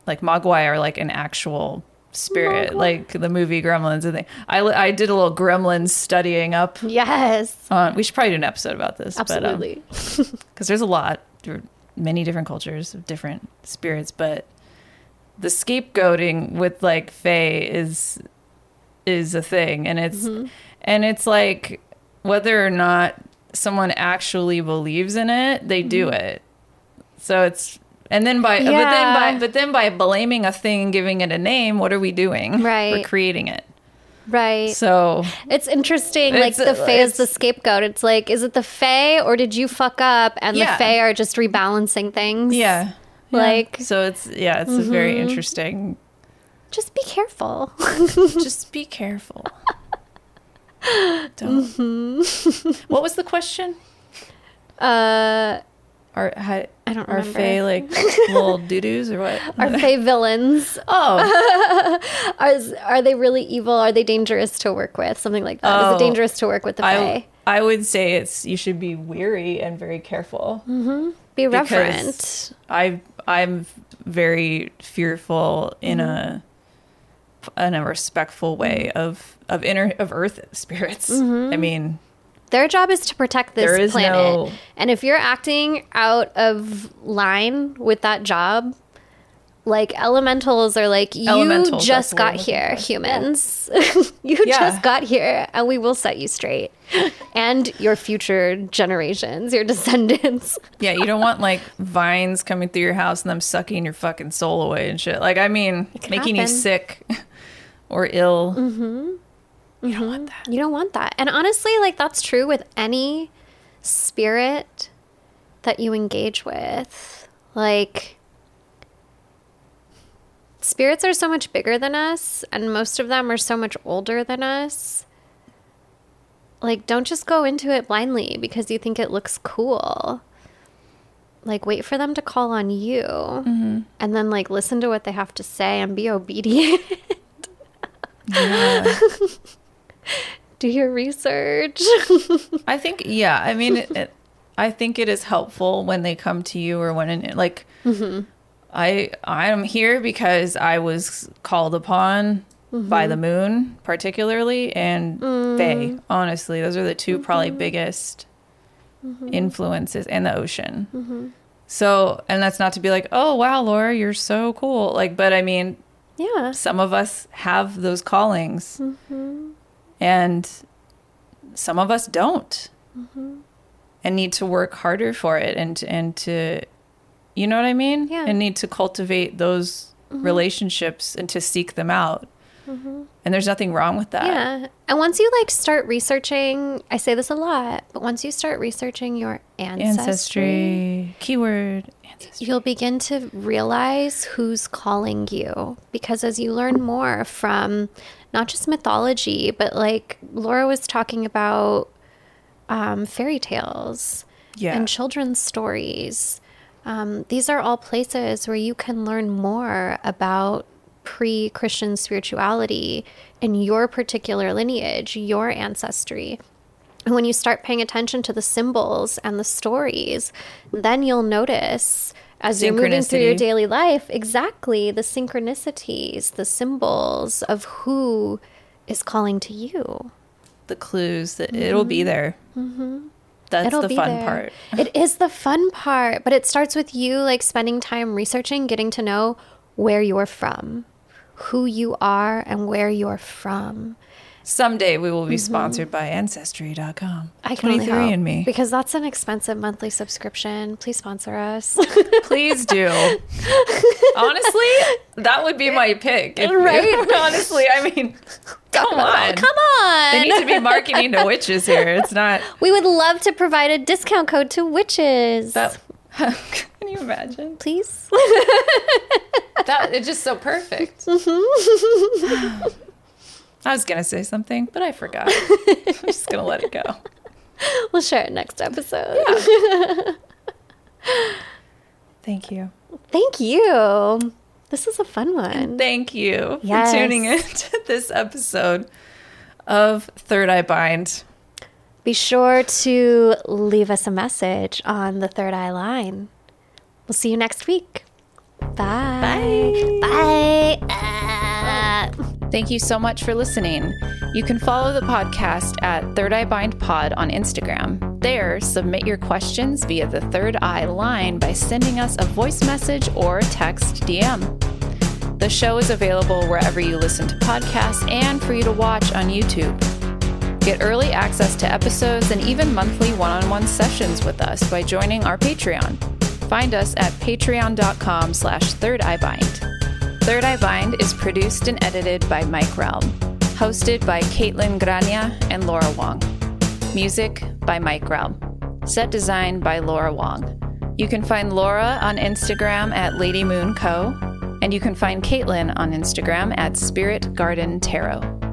[SPEAKER 3] like Mogwai are like an actual spirit, like the movie Gremlins and thing. I I did a little Gremlins studying up
[SPEAKER 1] Yes.
[SPEAKER 3] on we should probably do an episode about this
[SPEAKER 1] Absolutely.
[SPEAKER 3] Um, because there's a lot there are many different cultures of different spirits but the scapegoating with like fae is is a thing and it's
[SPEAKER 1] Mm-hmm.
[SPEAKER 3] and it's like whether or not someone actually believes in it they do it so it's and then by but then by but then by blaming a thing and giving it a name what are we doing
[SPEAKER 1] Right.
[SPEAKER 3] we're creating it
[SPEAKER 1] right.
[SPEAKER 3] so
[SPEAKER 1] It's interesting.
[SPEAKER 3] It's-
[SPEAKER 1] like the Fae is the scapegoat. It's like, is it the Fae or did you fuck up and
[SPEAKER 3] Yeah.
[SPEAKER 1] the Fae are just rebalancing things?
[SPEAKER 3] Yeah. Yeah.
[SPEAKER 1] Like-
[SPEAKER 3] so it's yeah, it's a very mm-hmm. interesting.
[SPEAKER 1] Just be careful. *laughs*
[SPEAKER 3] Just be careful. Don't. Mm-hmm. What was the question?
[SPEAKER 1] uh,
[SPEAKER 3] Are ha,
[SPEAKER 1] I don't
[SPEAKER 3] are
[SPEAKER 1] remember.
[SPEAKER 3] Fae like little *laughs* doo doos or what?
[SPEAKER 1] are Fae villains? *laughs*
[SPEAKER 3] Oh,
[SPEAKER 1] Are, are they really evil? Are they dangerous to work with? Something like that. Is
[SPEAKER 3] Oh,
[SPEAKER 1] it dangerous to work with the Fae?
[SPEAKER 3] I I would say it's you should be weary and very careful. Mm-hmm.
[SPEAKER 1] be
[SPEAKER 3] because-
[SPEAKER 1] reverent.
[SPEAKER 3] I I'm very fearful in a mm-hmm. in a respectful way mm-hmm. of of inner of earth spirits. Mm-hmm. I mean,
[SPEAKER 1] Their job is to protect this planet.
[SPEAKER 3] no-
[SPEAKER 1] And if you're acting out of line with that job, like elementals are like, you
[SPEAKER 3] Elementals,
[SPEAKER 1] just
[SPEAKER 3] the word I'm
[SPEAKER 1] got here, humans. *laughs* you
[SPEAKER 3] Yeah.
[SPEAKER 1] just got here, and we will set you straight. and your future generations, your *laughs* descendants.
[SPEAKER 3] Yeah, you don't want like vines coming through your house and them sucking your fucking soul away and shit. Like, I mean, making you sick *laughs* or ill. Mm-hmm.
[SPEAKER 1] You don't want that. You don't want that. And honestly, like that's true with any spirit that you engage with. Like spirits are so much bigger than us and most of them are so much older than us. Like don't just go into it blindly because you think it looks cool. Like wait for them to call on you mm-hmm. and then like listen to what they have to say and be obedient. *laughs* Do your research.
[SPEAKER 3] I think, yeah, I mean, it, it, I think it is helpful when they come to you or when, in, like, mm-hmm. I I am here because I was called upon by mm-hmm. the moon, particularly, and they. Mm. Honestly, those are the 2 probably mm-hmm. biggest mm-hmm. influences, and the ocean. So, and that's not to be like, oh wow, Laura, you're so cool. Like, but I mean,
[SPEAKER 1] yeah.
[SPEAKER 3] some of us have those callings, and some of us don't, and need to work harder for it, and and to, you know what I mean?
[SPEAKER 1] Yeah.
[SPEAKER 3] And need to cultivate those relationships and to seek them out. And there's nothing wrong with that.
[SPEAKER 1] Yeah. And once you like start researching, I say this a lot, but once you start researching your ancestry,
[SPEAKER 3] Ancestry, keyword, ancestry.
[SPEAKER 1] you'll begin to realize who's calling you. Because as you learn more from not just mythology, but like Laura was talking about um, fairy tales
[SPEAKER 3] Yeah.
[SPEAKER 1] and children's stories. Um, these are all places where you can learn more about pre Christian spirituality and your particular lineage, your ancestry. And when you start paying attention to the symbols and the stories, then you'll notice as you're moving through your daily life exactly the synchronicities, the symbols of who is calling to you.
[SPEAKER 3] the clues that it'll be there. Mm-hmm. That's
[SPEAKER 1] It'll
[SPEAKER 3] the
[SPEAKER 1] be
[SPEAKER 3] fun
[SPEAKER 1] there.
[SPEAKER 3] part. *laughs*
[SPEAKER 1] It is the fun part, but it starts with you like spending time researching, getting to know where you're from, who you are, and where you're from.
[SPEAKER 3] Someday we will be mm-hmm. sponsored by Ancestry.com.
[SPEAKER 1] I can only
[SPEAKER 3] 23
[SPEAKER 1] hope,
[SPEAKER 3] and me.
[SPEAKER 1] because that's an expensive monthly subscription. Please sponsor us. *laughs*
[SPEAKER 3] Please do. *laughs* Honestly, that would be my pick. If,
[SPEAKER 1] Right?
[SPEAKER 3] honestly, I mean, come on.
[SPEAKER 1] Come on.
[SPEAKER 3] They need to be *laughs* marketing to witches here. It's not
[SPEAKER 1] we would love to provide a discount code to witches.
[SPEAKER 3] that. *laughs* Can you imagine?
[SPEAKER 1] Please. *laughs*
[SPEAKER 3] That it's just so perfect. I was gonna say something, but I forgot. I'm just gonna let it go.
[SPEAKER 1] we'll share it next episode. Yeah.
[SPEAKER 3] Thank you.
[SPEAKER 1] Thank you. This is a fun one.
[SPEAKER 3] Thank you
[SPEAKER 1] Yes.
[SPEAKER 3] for tuning in *laughs* to this episode of Third Eye Bind.
[SPEAKER 1] Be sure to leave us a message on the Third Eye line. We'll see you next week. Bye. Bye. Ah.
[SPEAKER 3] Thank you so much for listening. You can follow the podcast at Third Eye Bind Pod on Instagram. There, submit your questions via the Third Eye line by sending us a voice message or text DM. The show is available wherever you listen to podcasts and for you to watch on YouTube. Get early access to episodes and even monthly one-on-one sessions with us by joining our Patreon. Find us at patreon.com slash third eye bind. Third Eye Bind is produced and edited by Mike Realm. Hosted by Kaitlyn Grania and Laura Wong. Music by Mike Realm. Set design by Laura Wong. You can find Laura on Instagram at Lady Moon Co. And you can find Kaitlyn on Instagram at Spirit Garden Tarot.